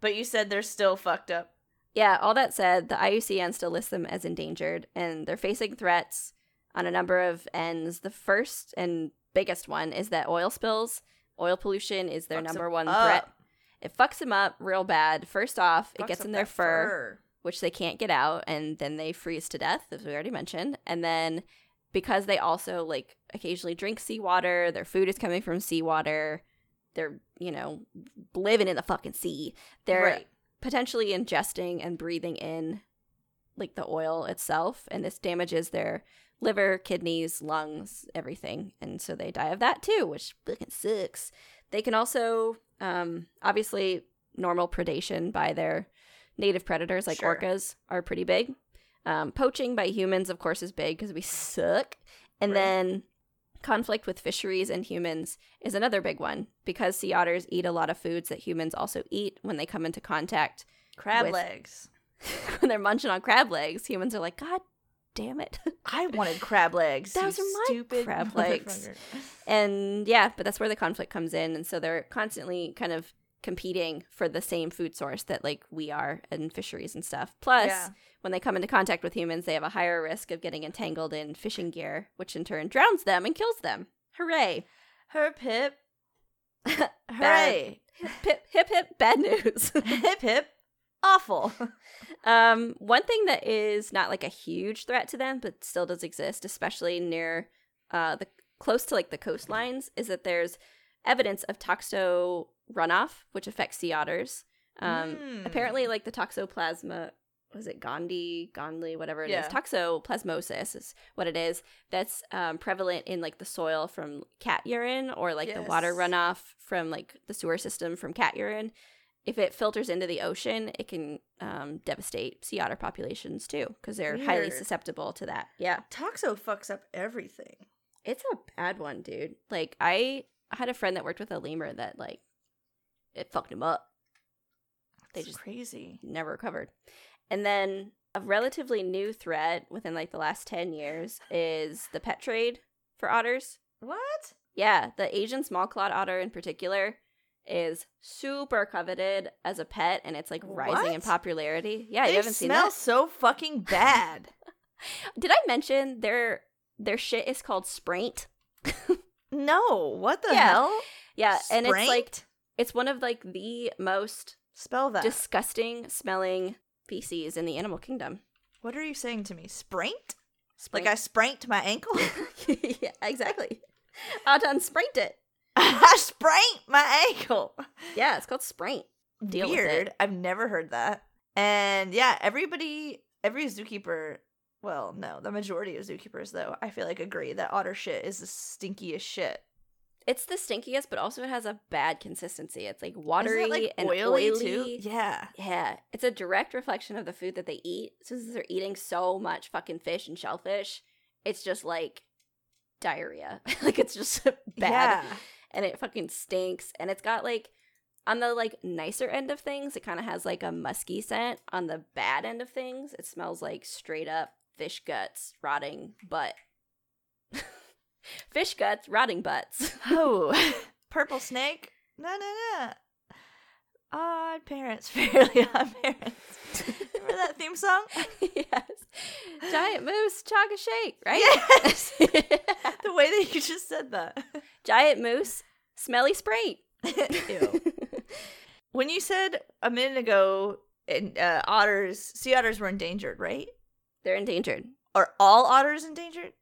But you said they're still fucked up. Yeah, all that said, the IUCN still lists them as endangered, and they're facing threats on a number of ends. The first and biggest one is that oil spills, oil pollution is their Fucks number one up. threat. It fucks them up real bad. First off, it gets in their that fur, which they can't get out, and then they freeze to death, as we already mentioned. And then because they also like occasionally drink seawater, their food is coming from seawater. They're, you know, living in the fucking sea. They're Right. potentially ingesting and breathing in like the oil itself and this damages their liver kidneys lungs everything and so they die of that too which fucking sucks they can also um obviously normal predation by their native predators like Sure. orcas are pretty big um, poaching by humans of course is big because we suck and Right. then conflict with fisheries and humans is another big one because sea otters eat a lot of foods that humans also eat when they come into contact Crab with- legs. when they're munching on crab legs humans are like god damn it I wanted crab legs. Those are my stupid crab legs. and yeah but that's where the conflict comes in and so they're constantly kind of competing for the same food source that like we are in fisheries and stuff plus Yeah. when they come into contact with humans they have a higher risk of getting entangled in fishing gear which in turn drowns them and kills them hooray Herp hip. Hooray. hip hip hip bad news hip hip. Awful. Um, one thing that is not like a huge threat to them, but still does exist, especially near uh the close to like the coastlines, is that there's evidence of toxo runoff, which affects sea otters. Um, Mm. apparently, like the toxoplasma, was it Gandhi, Gondli, whatever it is, Yeah. toxoplasmosis is what it is. That's um, prevalent in like the soil from cat urine or like the water runoff from like the sewer system from cat urine if it filters into the ocean, it can um, devastate sea otter populations too, because they're highly susceptible to that. Yeah, Toxo fucks up everything. it's a bad one, dude. Like I had a friend that worked with a lemur that like it fucked him up. They It's just crazy. never recovered. And then a relatively new threat within like the last ten years is the pet trade for otters. What? Yeah, the Asian small clawed otter in particular is super coveted as a pet and it's like rising in popularity. Yeah, they you haven't seen that? so fucking bad. Did I mention their their shit is called spraint? no. What the Yeah. hell? Yeah, and it's like Spraint? It's one of like the most Spell that. disgusting smelling feces in the animal kingdom. What are you saying to me? Spraint? Spraint. Like I sprained my ankle? yeah, exactly. I done spraint it. I sprained my ankle. Yeah, it's called spraint. Deal Weird. I've never heard that. And yeah, everybody every zookeeper. Well, no, the majority of zookeepers though I feel like agree that otter shit is the stinkiest shit. It's the stinkiest, but also it has a bad consistency. It's like watery like, and oily, oily. too? Yeah. Yeah, it's a direct reflection of the food that they eat. Since they're eating so much fucking fish and shellfish, it's just like diarrhea. like it's just bad, Yeah. and it fucking stinks. And it's got like on the like nicer end of things, it kind of has like a musky scent. On the bad end of things, it smells like straight up fish guts, rotting butt. Fish guts, rotting butts. Oh, purple snake? No, no, no. Odd parents, fairly odd parents. Remember that theme song? yes. Giant moose, chaga shake, right? Yes. the way that you just said that. Giant moose, smelly sprite. Ew. When you said a minute ago, in, uh, otters, sea otters were endangered, right? They're endangered. Are all otters endangered?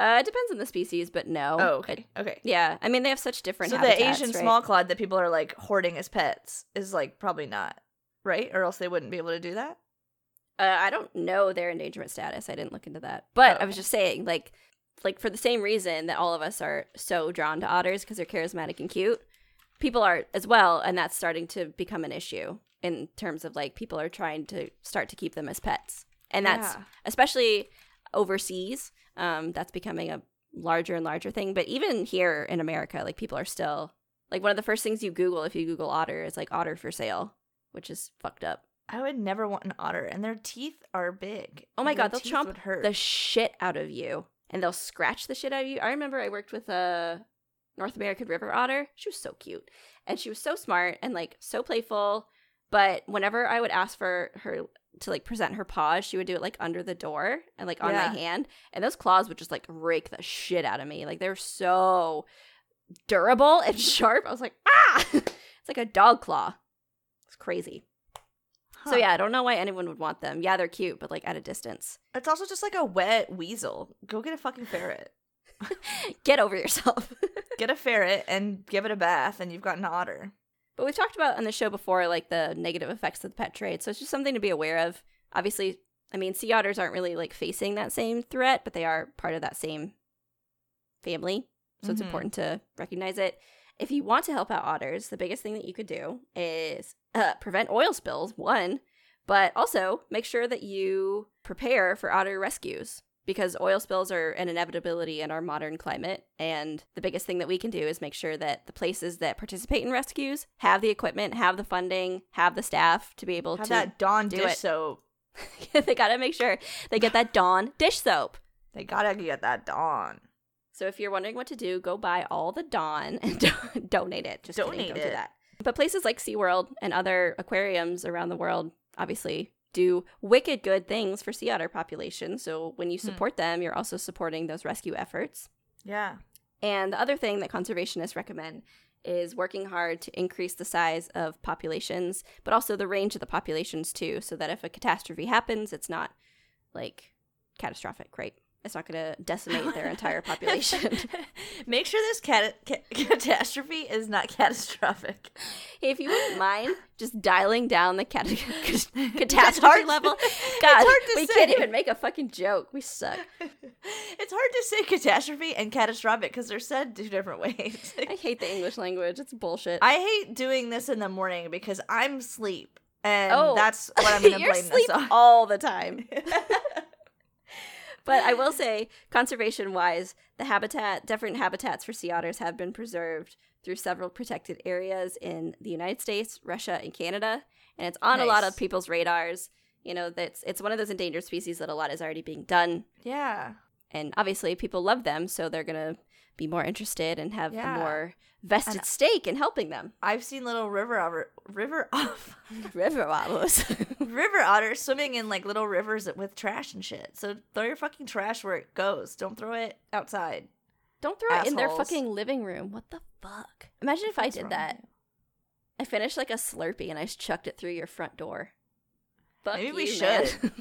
Uh, it depends on the species, but no. Oh, It- okay. Okay. yeah, I mean they have such different. So the Asian right? small clawed that people are like hoarding as pets is like probably not, right? Or else they wouldn't be able to do that. Uh, I don't know their endangerment status. I didn't look into that, but Oh, I was just saying, like, like for the same reason that all of us are so drawn to otters because they're charismatic and cute, people are as well, and that's starting to become an issue in terms of like people are trying to start to keep them as pets, and that's Yeah. especially overseas. Um, that's becoming a larger and larger thing. But even here in America, like people are still like one of the first things you Google if you Google otter is like otter for sale, which is fucked up. I would never want an otter, and their teeth are big. Oh my god, they'll chomp the shit out of you, and they'll scratch the shit out of you. I remember I worked with a North American river otter. She was so cute, and she was so smart and like so playful. But whenever I would ask for her to like present her paws, she would do it like under the door and like on Yeah. my hand, and those claws would just like rake the shit out of me. Like they're so durable and sharp. I was like, ah, it's like a dog claw. It's crazy. Huh. So yeah, I don't know why anyone would want them. Yeah, they're cute, but like at a distance. It's also just like a wet weasel. Go get a fucking ferret. Get over yourself. Get a ferret and give it a bath, and you've got an otter. But we've talked about on the show before, like the negative effects of the pet trade. So it's just something to be aware of. Obviously, I mean, sea otters aren't really like facing that same threat, but they are part of that same family. So it's Mhm. important to recognize it. If you want to help out otters, the biggest thing that you could do is uh, prevent oil spills, one, but also make sure that you prepare for otter rescues because oil spills are an inevitability in our modern climate. And the biggest thing that we can do is make sure that the places that participate in rescues have the equipment, have the funding, have the staff to be able Have to. that Dawn do dish it. soap. they got to make sure they get that Dawn dish soap. They gotta get that Dawn. So if you're wondering what to do, go buy all the Dawn and do- donate it. Just kidding, Donate don't it. do that. But places like SeaWorld and other aquariums around the world obviously do wicked good things for sea otter populations. So when you Hmm. support them, you're also supporting those rescue efforts. Yeah. And the other thing that conservationists recommend is working hard to increase the size of populations, but also the range of the populations too, so that if a catastrophe happens, it's not like catastrophic, right? It's not going to decimate their entire population. Make sure this cat- ca- catastrophe is not catastrophic. Hey, if you wouldn't mind just dialing down the cat- catastrophe level, God, we say. can't even make a fucking joke. We suck. it's hard to say catastrophe and catastrophic because they're said two different ways. I hate the English language. It's bullshit. I hate doing this in the morning because I'm sleep, and Oh. that's what I'm going to blame this on. all the time. But I will say, conservation wise, the habitat, different habitats for sea otters have been preserved through several protected areas in the United States, Russia, and Canada. And it's on a lot of people's radars. You know, that's it's one of those endangered species that a lot is already being done. yeah, And obviously people love them, so they're gonna be more interested and have Yeah. a more vested And- stake in helping them. I've seen little river otter, river off. River otters. river otters swimming in like little rivers with trash and shit. So throw your fucking trash where it goes. Don't throw it outside. Don't throw it in their fucking living room. What the fuck? Imagine if I did that. I finished like a Slurpee and I just chucked it through your front door. Fuck Maybe we you, man. should.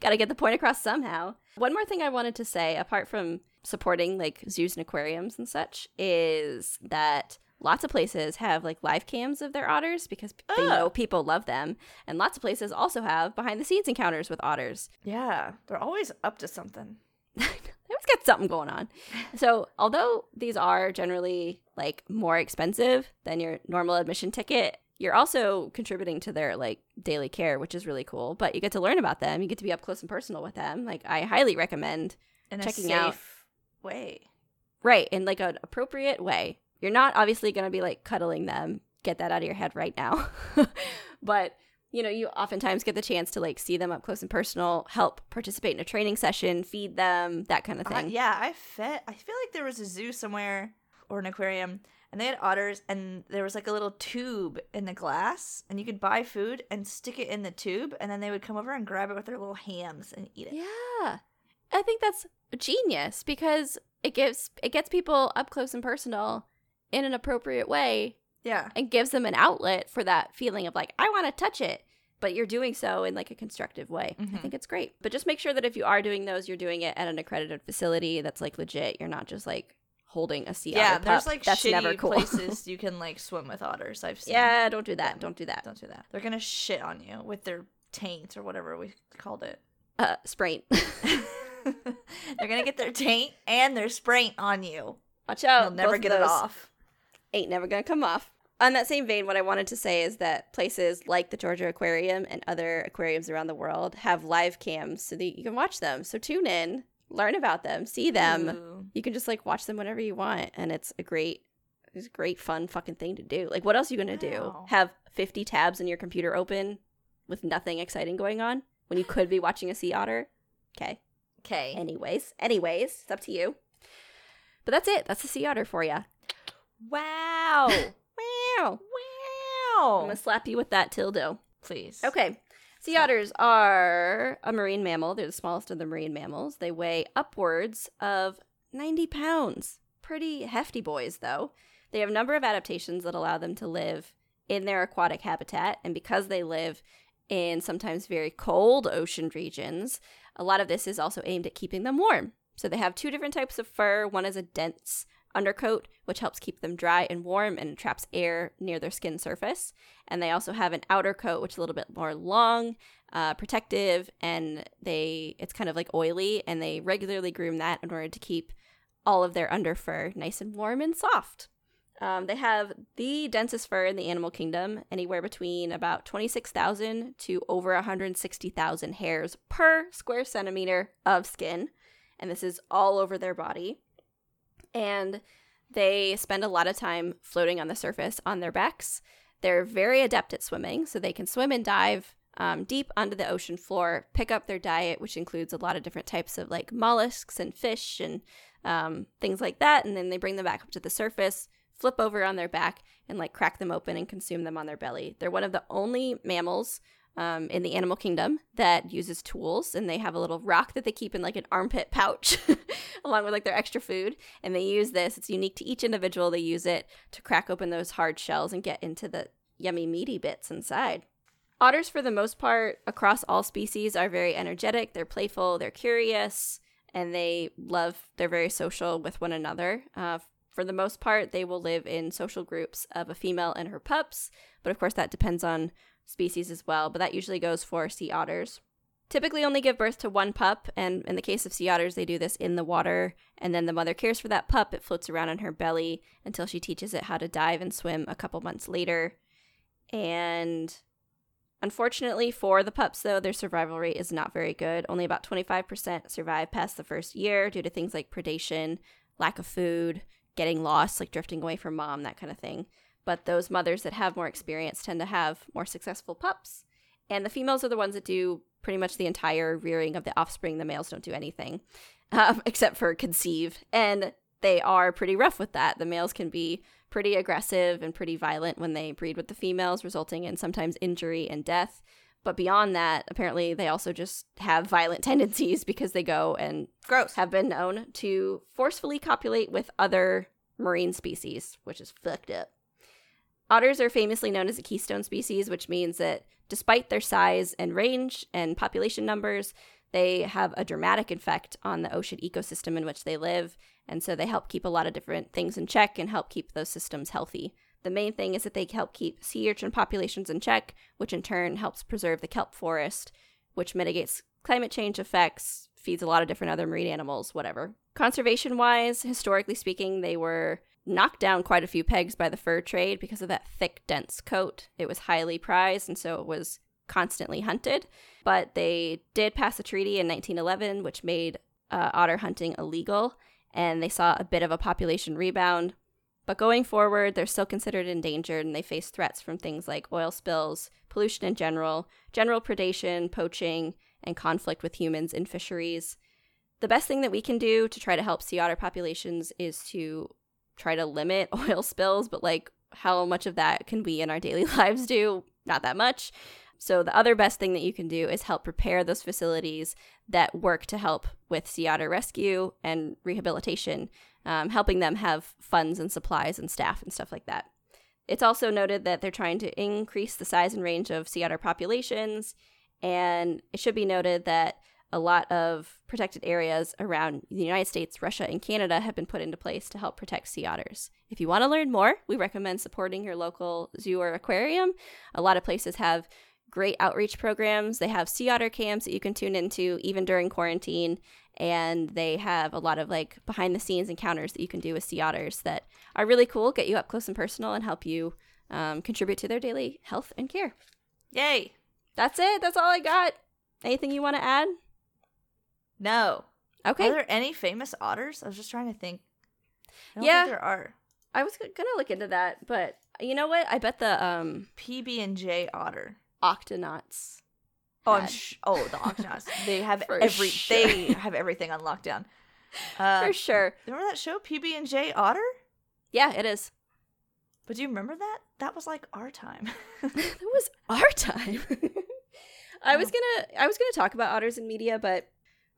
Gotta get the point across somehow. One more thing I wanted to say, apart from supporting like zoos and aquariums and such, is that lots of places have like live cams of their otters because they know Oh. people love them. And lots of places also have behind the scenes encounters with otters. Yeah, they're always up to something. they always got something going on. So, although these are generally like more expensive than your normal admission ticket, you're also contributing to their like daily care, which is really cool. But you get to learn about them. You get to be up close and personal with them. Like I highly recommend In Checking out- way. right in like an appropriate way. You're not obviously going to be like cuddling them. Get that out of your head right now. but you know, you oftentimes get the chance to like see them up close and personal, help participate in a training session, feed them, that kind of Uh, thing. yeah, I fed. I feel like there was a zoo somewhere or an aquarium, and they had otters, and there was like a little tube in the glass, and you could buy food and stick it in the tube, and then they would come over and grab it with their little hands and eat it. Yeah. I think that's genius because it gives it gets people up close and personal in an appropriate way Yeah. and gives them an outlet for that feeling of like I want to touch it, but you're doing so in like a constructive way. I Mhm. think it's great. But just make sure that if you are doing those, you're doing it at an accredited facility that's like legit. You're not just like holding a sea Yeah, otter there's like that's shitty never cool. places you can like swim with otters. I've seen. yeah, don't do that. Don't do that. Don't do that. They're gonna shit on you with their taint or whatever we called it. Uh, sprain. They're gonna get their taint and their spraint on you. Watch out. You'll never get it off. ain't never gonna come off. On that same vein, what I wanted to say is that places like the Georgia Aquarium and other aquariums around the world have live cams so that you can watch them. So tune in, learn about them, see them. Ooh. You can just like watch them whenever you want, and it's a great, it's a great fun fucking thing to do. Like, what else are you gonna do? Have fifty tabs in your computer open with nothing exciting going on when you could be watching a sea otter? Okay. Okay. Anyways, anyways, it's up to you. But that's it. That's the sea otter for you. Wow. Wow. Wow. I'm gonna slap you with that tildo. Please. Okay. Sea otters are a marine mammal. They're the smallest of the marine mammals. They weigh upwards of 90 pounds. Pretty hefty boys, though. They have a number of adaptations that allow them to live in their aquatic habitat. And because they live in sometimes very cold ocean regions, a lot of this is also aimed at keeping them warm. So they have two different types of fur. One is a dense undercoat, which helps keep them dry and warm and traps air near their skin surface. And they also have an outer coat, which is a little bit more long, uh, protective, and they it's kind of like oily, and they regularly groom that in order to keep all of their under fur nice and warm and soft. Um, they have the densest fur in the animal kingdom, anywhere between about 26,000 to over 160,000 hairs per square centimeter of skin. And this is all over their body. And they spend a lot of time floating on the surface on their backs. They're very adept at swimming, so they can swim and dive um, deep onto the ocean floor, pick up their diet, which includes a lot of different types of like mollusks and fish and um, things like that. And then they bring them back up to the surface, flip over on their back, and like crack them open and consume them on their belly. They're one of the only mammals um, in the animal kingdom that uses tools, and they have a little rock that they keep in like an armpit pouch, along with like their extra food. And they use this. It's unique to each individual. They use it to crack open those hard shells and get into the yummy meaty bits inside. Otters, for the most part, across all species, are very energetic. They're playful. They're curious, and they love. They're very social with one another. Uh, for the most part, they will live in social groups of a female and her pups, but of course, that depends on species as well. But that usually goes for sea otters. Typically, only give birth to one pup, and in the case of sea otters, they do this in the water, and then the mother cares for that pup. It floats around on her belly until she teaches it how to dive and swim a couple months later. And unfortunately for the pups, though, their survival rate is not very good. Only about 25% survive past the first year due to things like predation, lack of food, getting lost, like drifting away from mom, that kind of thing. But those mothers that have more experience tend to have more successful pups. And the females are the ones that do pretty much the entire rearing of the offspring. The males don't do anything um, except for conceive. And they are pretty rough with that. The males can be pretty aggressive and pretty violent when they breed with the females, resulting in sometimes injury and death. But beyond that, apparently they also just have violent tendencies because they go and Gross. have been known to forcefully copulate with other marine species, which is fucked up. Otters are famously known as a keystone species, which means that despite their size and range and population numbers, they have a dramatic effect on the ocean ecosystem in which they live, And so they help keep a lot of different things in check and help keep those systems healthy. The main thing is that they help keep sea urchin populations in check, which in turn helps preserve the kelp forest, which mitigates climate change effects, feeds a lot of different other marine animals, whatever. Conservation wise, historically speaking, they were knocked down quite a few pegs by the fur trade because of that thick, dense coat. It was highly prized, and so it was constantly hunted. But they did pass a treaty in 1911, which made uh, otter hunting illegal, and they saw a bit of a population rebound. But going forward, they're still considered endangered and they face threats from things like oil spills, pollution in general, general predation, poaching, and conflict with humans in fisheries. The best thing that we can do to try to help sea otter populations is to try to limit oil spills, but like how much of that can we in our daily lives do? Not that much. So, the other best thing that you can do is help prepare those facilities that work to help with sea otter rescue and rehabilitation, um, helping them have funds and supplies and staff and stuff like that. It's also noted that they're trying to increase the size and range of sea otter populations, and it should be noted that a lot of protected areas around the United States, Russia, and Canada have been put into place to help protect sea otters. If you want to learn more, we recommend supporting your local zoo or aquarium. A lot of places have great outreach programs. They have sea otter camps that you can tune into even during quarantine. And they have a lot of like behind the scenes encounters that you can do with sea otters that are really cool, get you up close and personal, and help you um, contribute to their daily health and care. Yay! That's it. That's all I got. Anything you want to add? No. Okay. Are there any famous otters? I was just trying to think. I don't Yeah. think there are. I was gonna look into that, but you know what? I bet the um PB and J otter. octonauts. Oh, I'm sh- oh the Octonauts. they have For every sure. they have everything on lockdown. Uh, For sure. remember that show PB and J Otter? Yeah, it is. But do you remember that? That was like our time. that was our time. I was Oh. gonna I was gonna talk about otters in media, but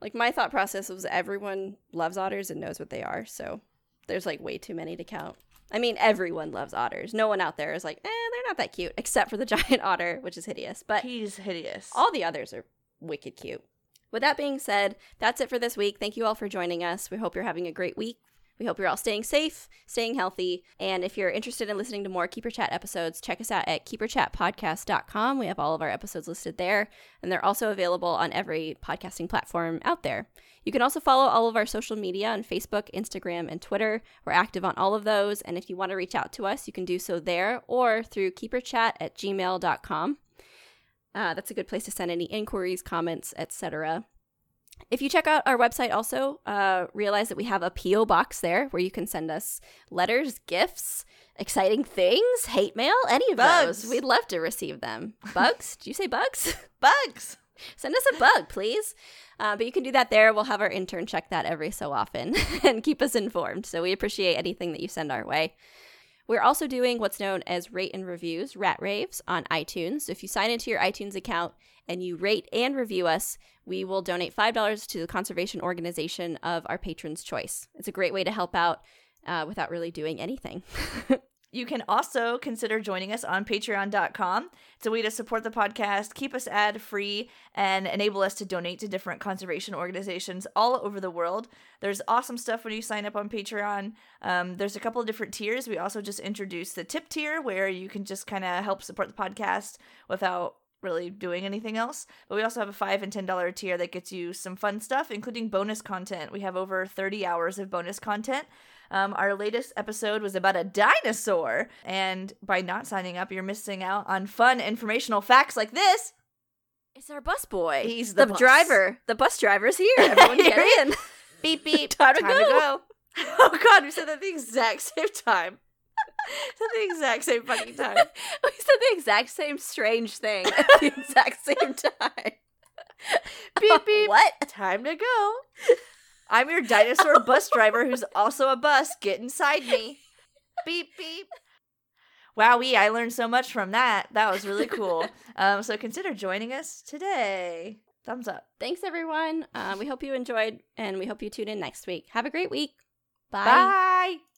like my thought process was everyone loves otters and knows what they are, so there's like way too many to count. I mean, everyone loves otters. No one out there is like, eh, they're not that cute, except for the giant otter, which is hideous. But He's hideous. all the others are wicked cute. With that being said, that's it for this week. Thank you all for joining us. We hope you're having a great week. We hope you're all staying safe, staying healthy. And if you're interested in listening to more Keeper Chat episodes, check us out at keeperchatpodcast.com. We have all of our episodes listed there, and they're also available on every podcasting platform out there. You can also follow all of our social media on Facebook, Instagram, and Twitter. We're active on all of those. And if you want to reach out to us, you can do so there or through keeperchat at gmail.com. Uh, that's a good place to send any inquiries, comments, etc. If you check out our website, also uh, realize that we have a PO box there where you can send us letters, gifts, exciting things, hate mail, any of Bugs. those. We'd love to receive them. Bugs? Did you say bugs? bugs. send us a bug, please. Uh, but you can do that there. We'll have our intern check that every so often and keep us informed. So we appreciate anything that you send our way. We're also doing what's known as rate and reviews, rat raves, on iTunes. So if you sign into your iTunes account and you rate and review us, we will donate $5 to the conservation organization of our patron's choice. It's a great way to help out uh, without really doing anything. You can also consider joining us on patreon.com. It's a way to support the podcast, keep us ad free, and enable us to donate to different conservation organizations all over the world. There's awesome stuff when you sign up on Patreon. Um, there's a couple of different tiers. We also just introduced the tip tier where you can just kind of help support the podcast without really doing anything else. But we also have a five and ten dollar tier that gets you some fun stuff, including bonus content. We have over 30 hours of bonus content. Um, our latest episode was about a dinosaur, and by not signing up, you're missing out on fun informational facts like this. It's our bus boy. He's the bus. driver. The bus driver's here. Everyone get in. Beep beep. Time to go. Oh God, we said that the exact same time. at the exact same fucking time. we said the exact same strange thing at the exact same time. Beep beep. What? Time to go. I'm your dinosaur bus driver who's also a bus. Get inside me. Beep beep. Wowee, I learned so much from that. That was really cool. Um, so consider joining us today. Thumbs up. Thanks, everyone. Uh, we hope you enjoyed, and we hope you tune in next week. Have a great week. Bye. Bye.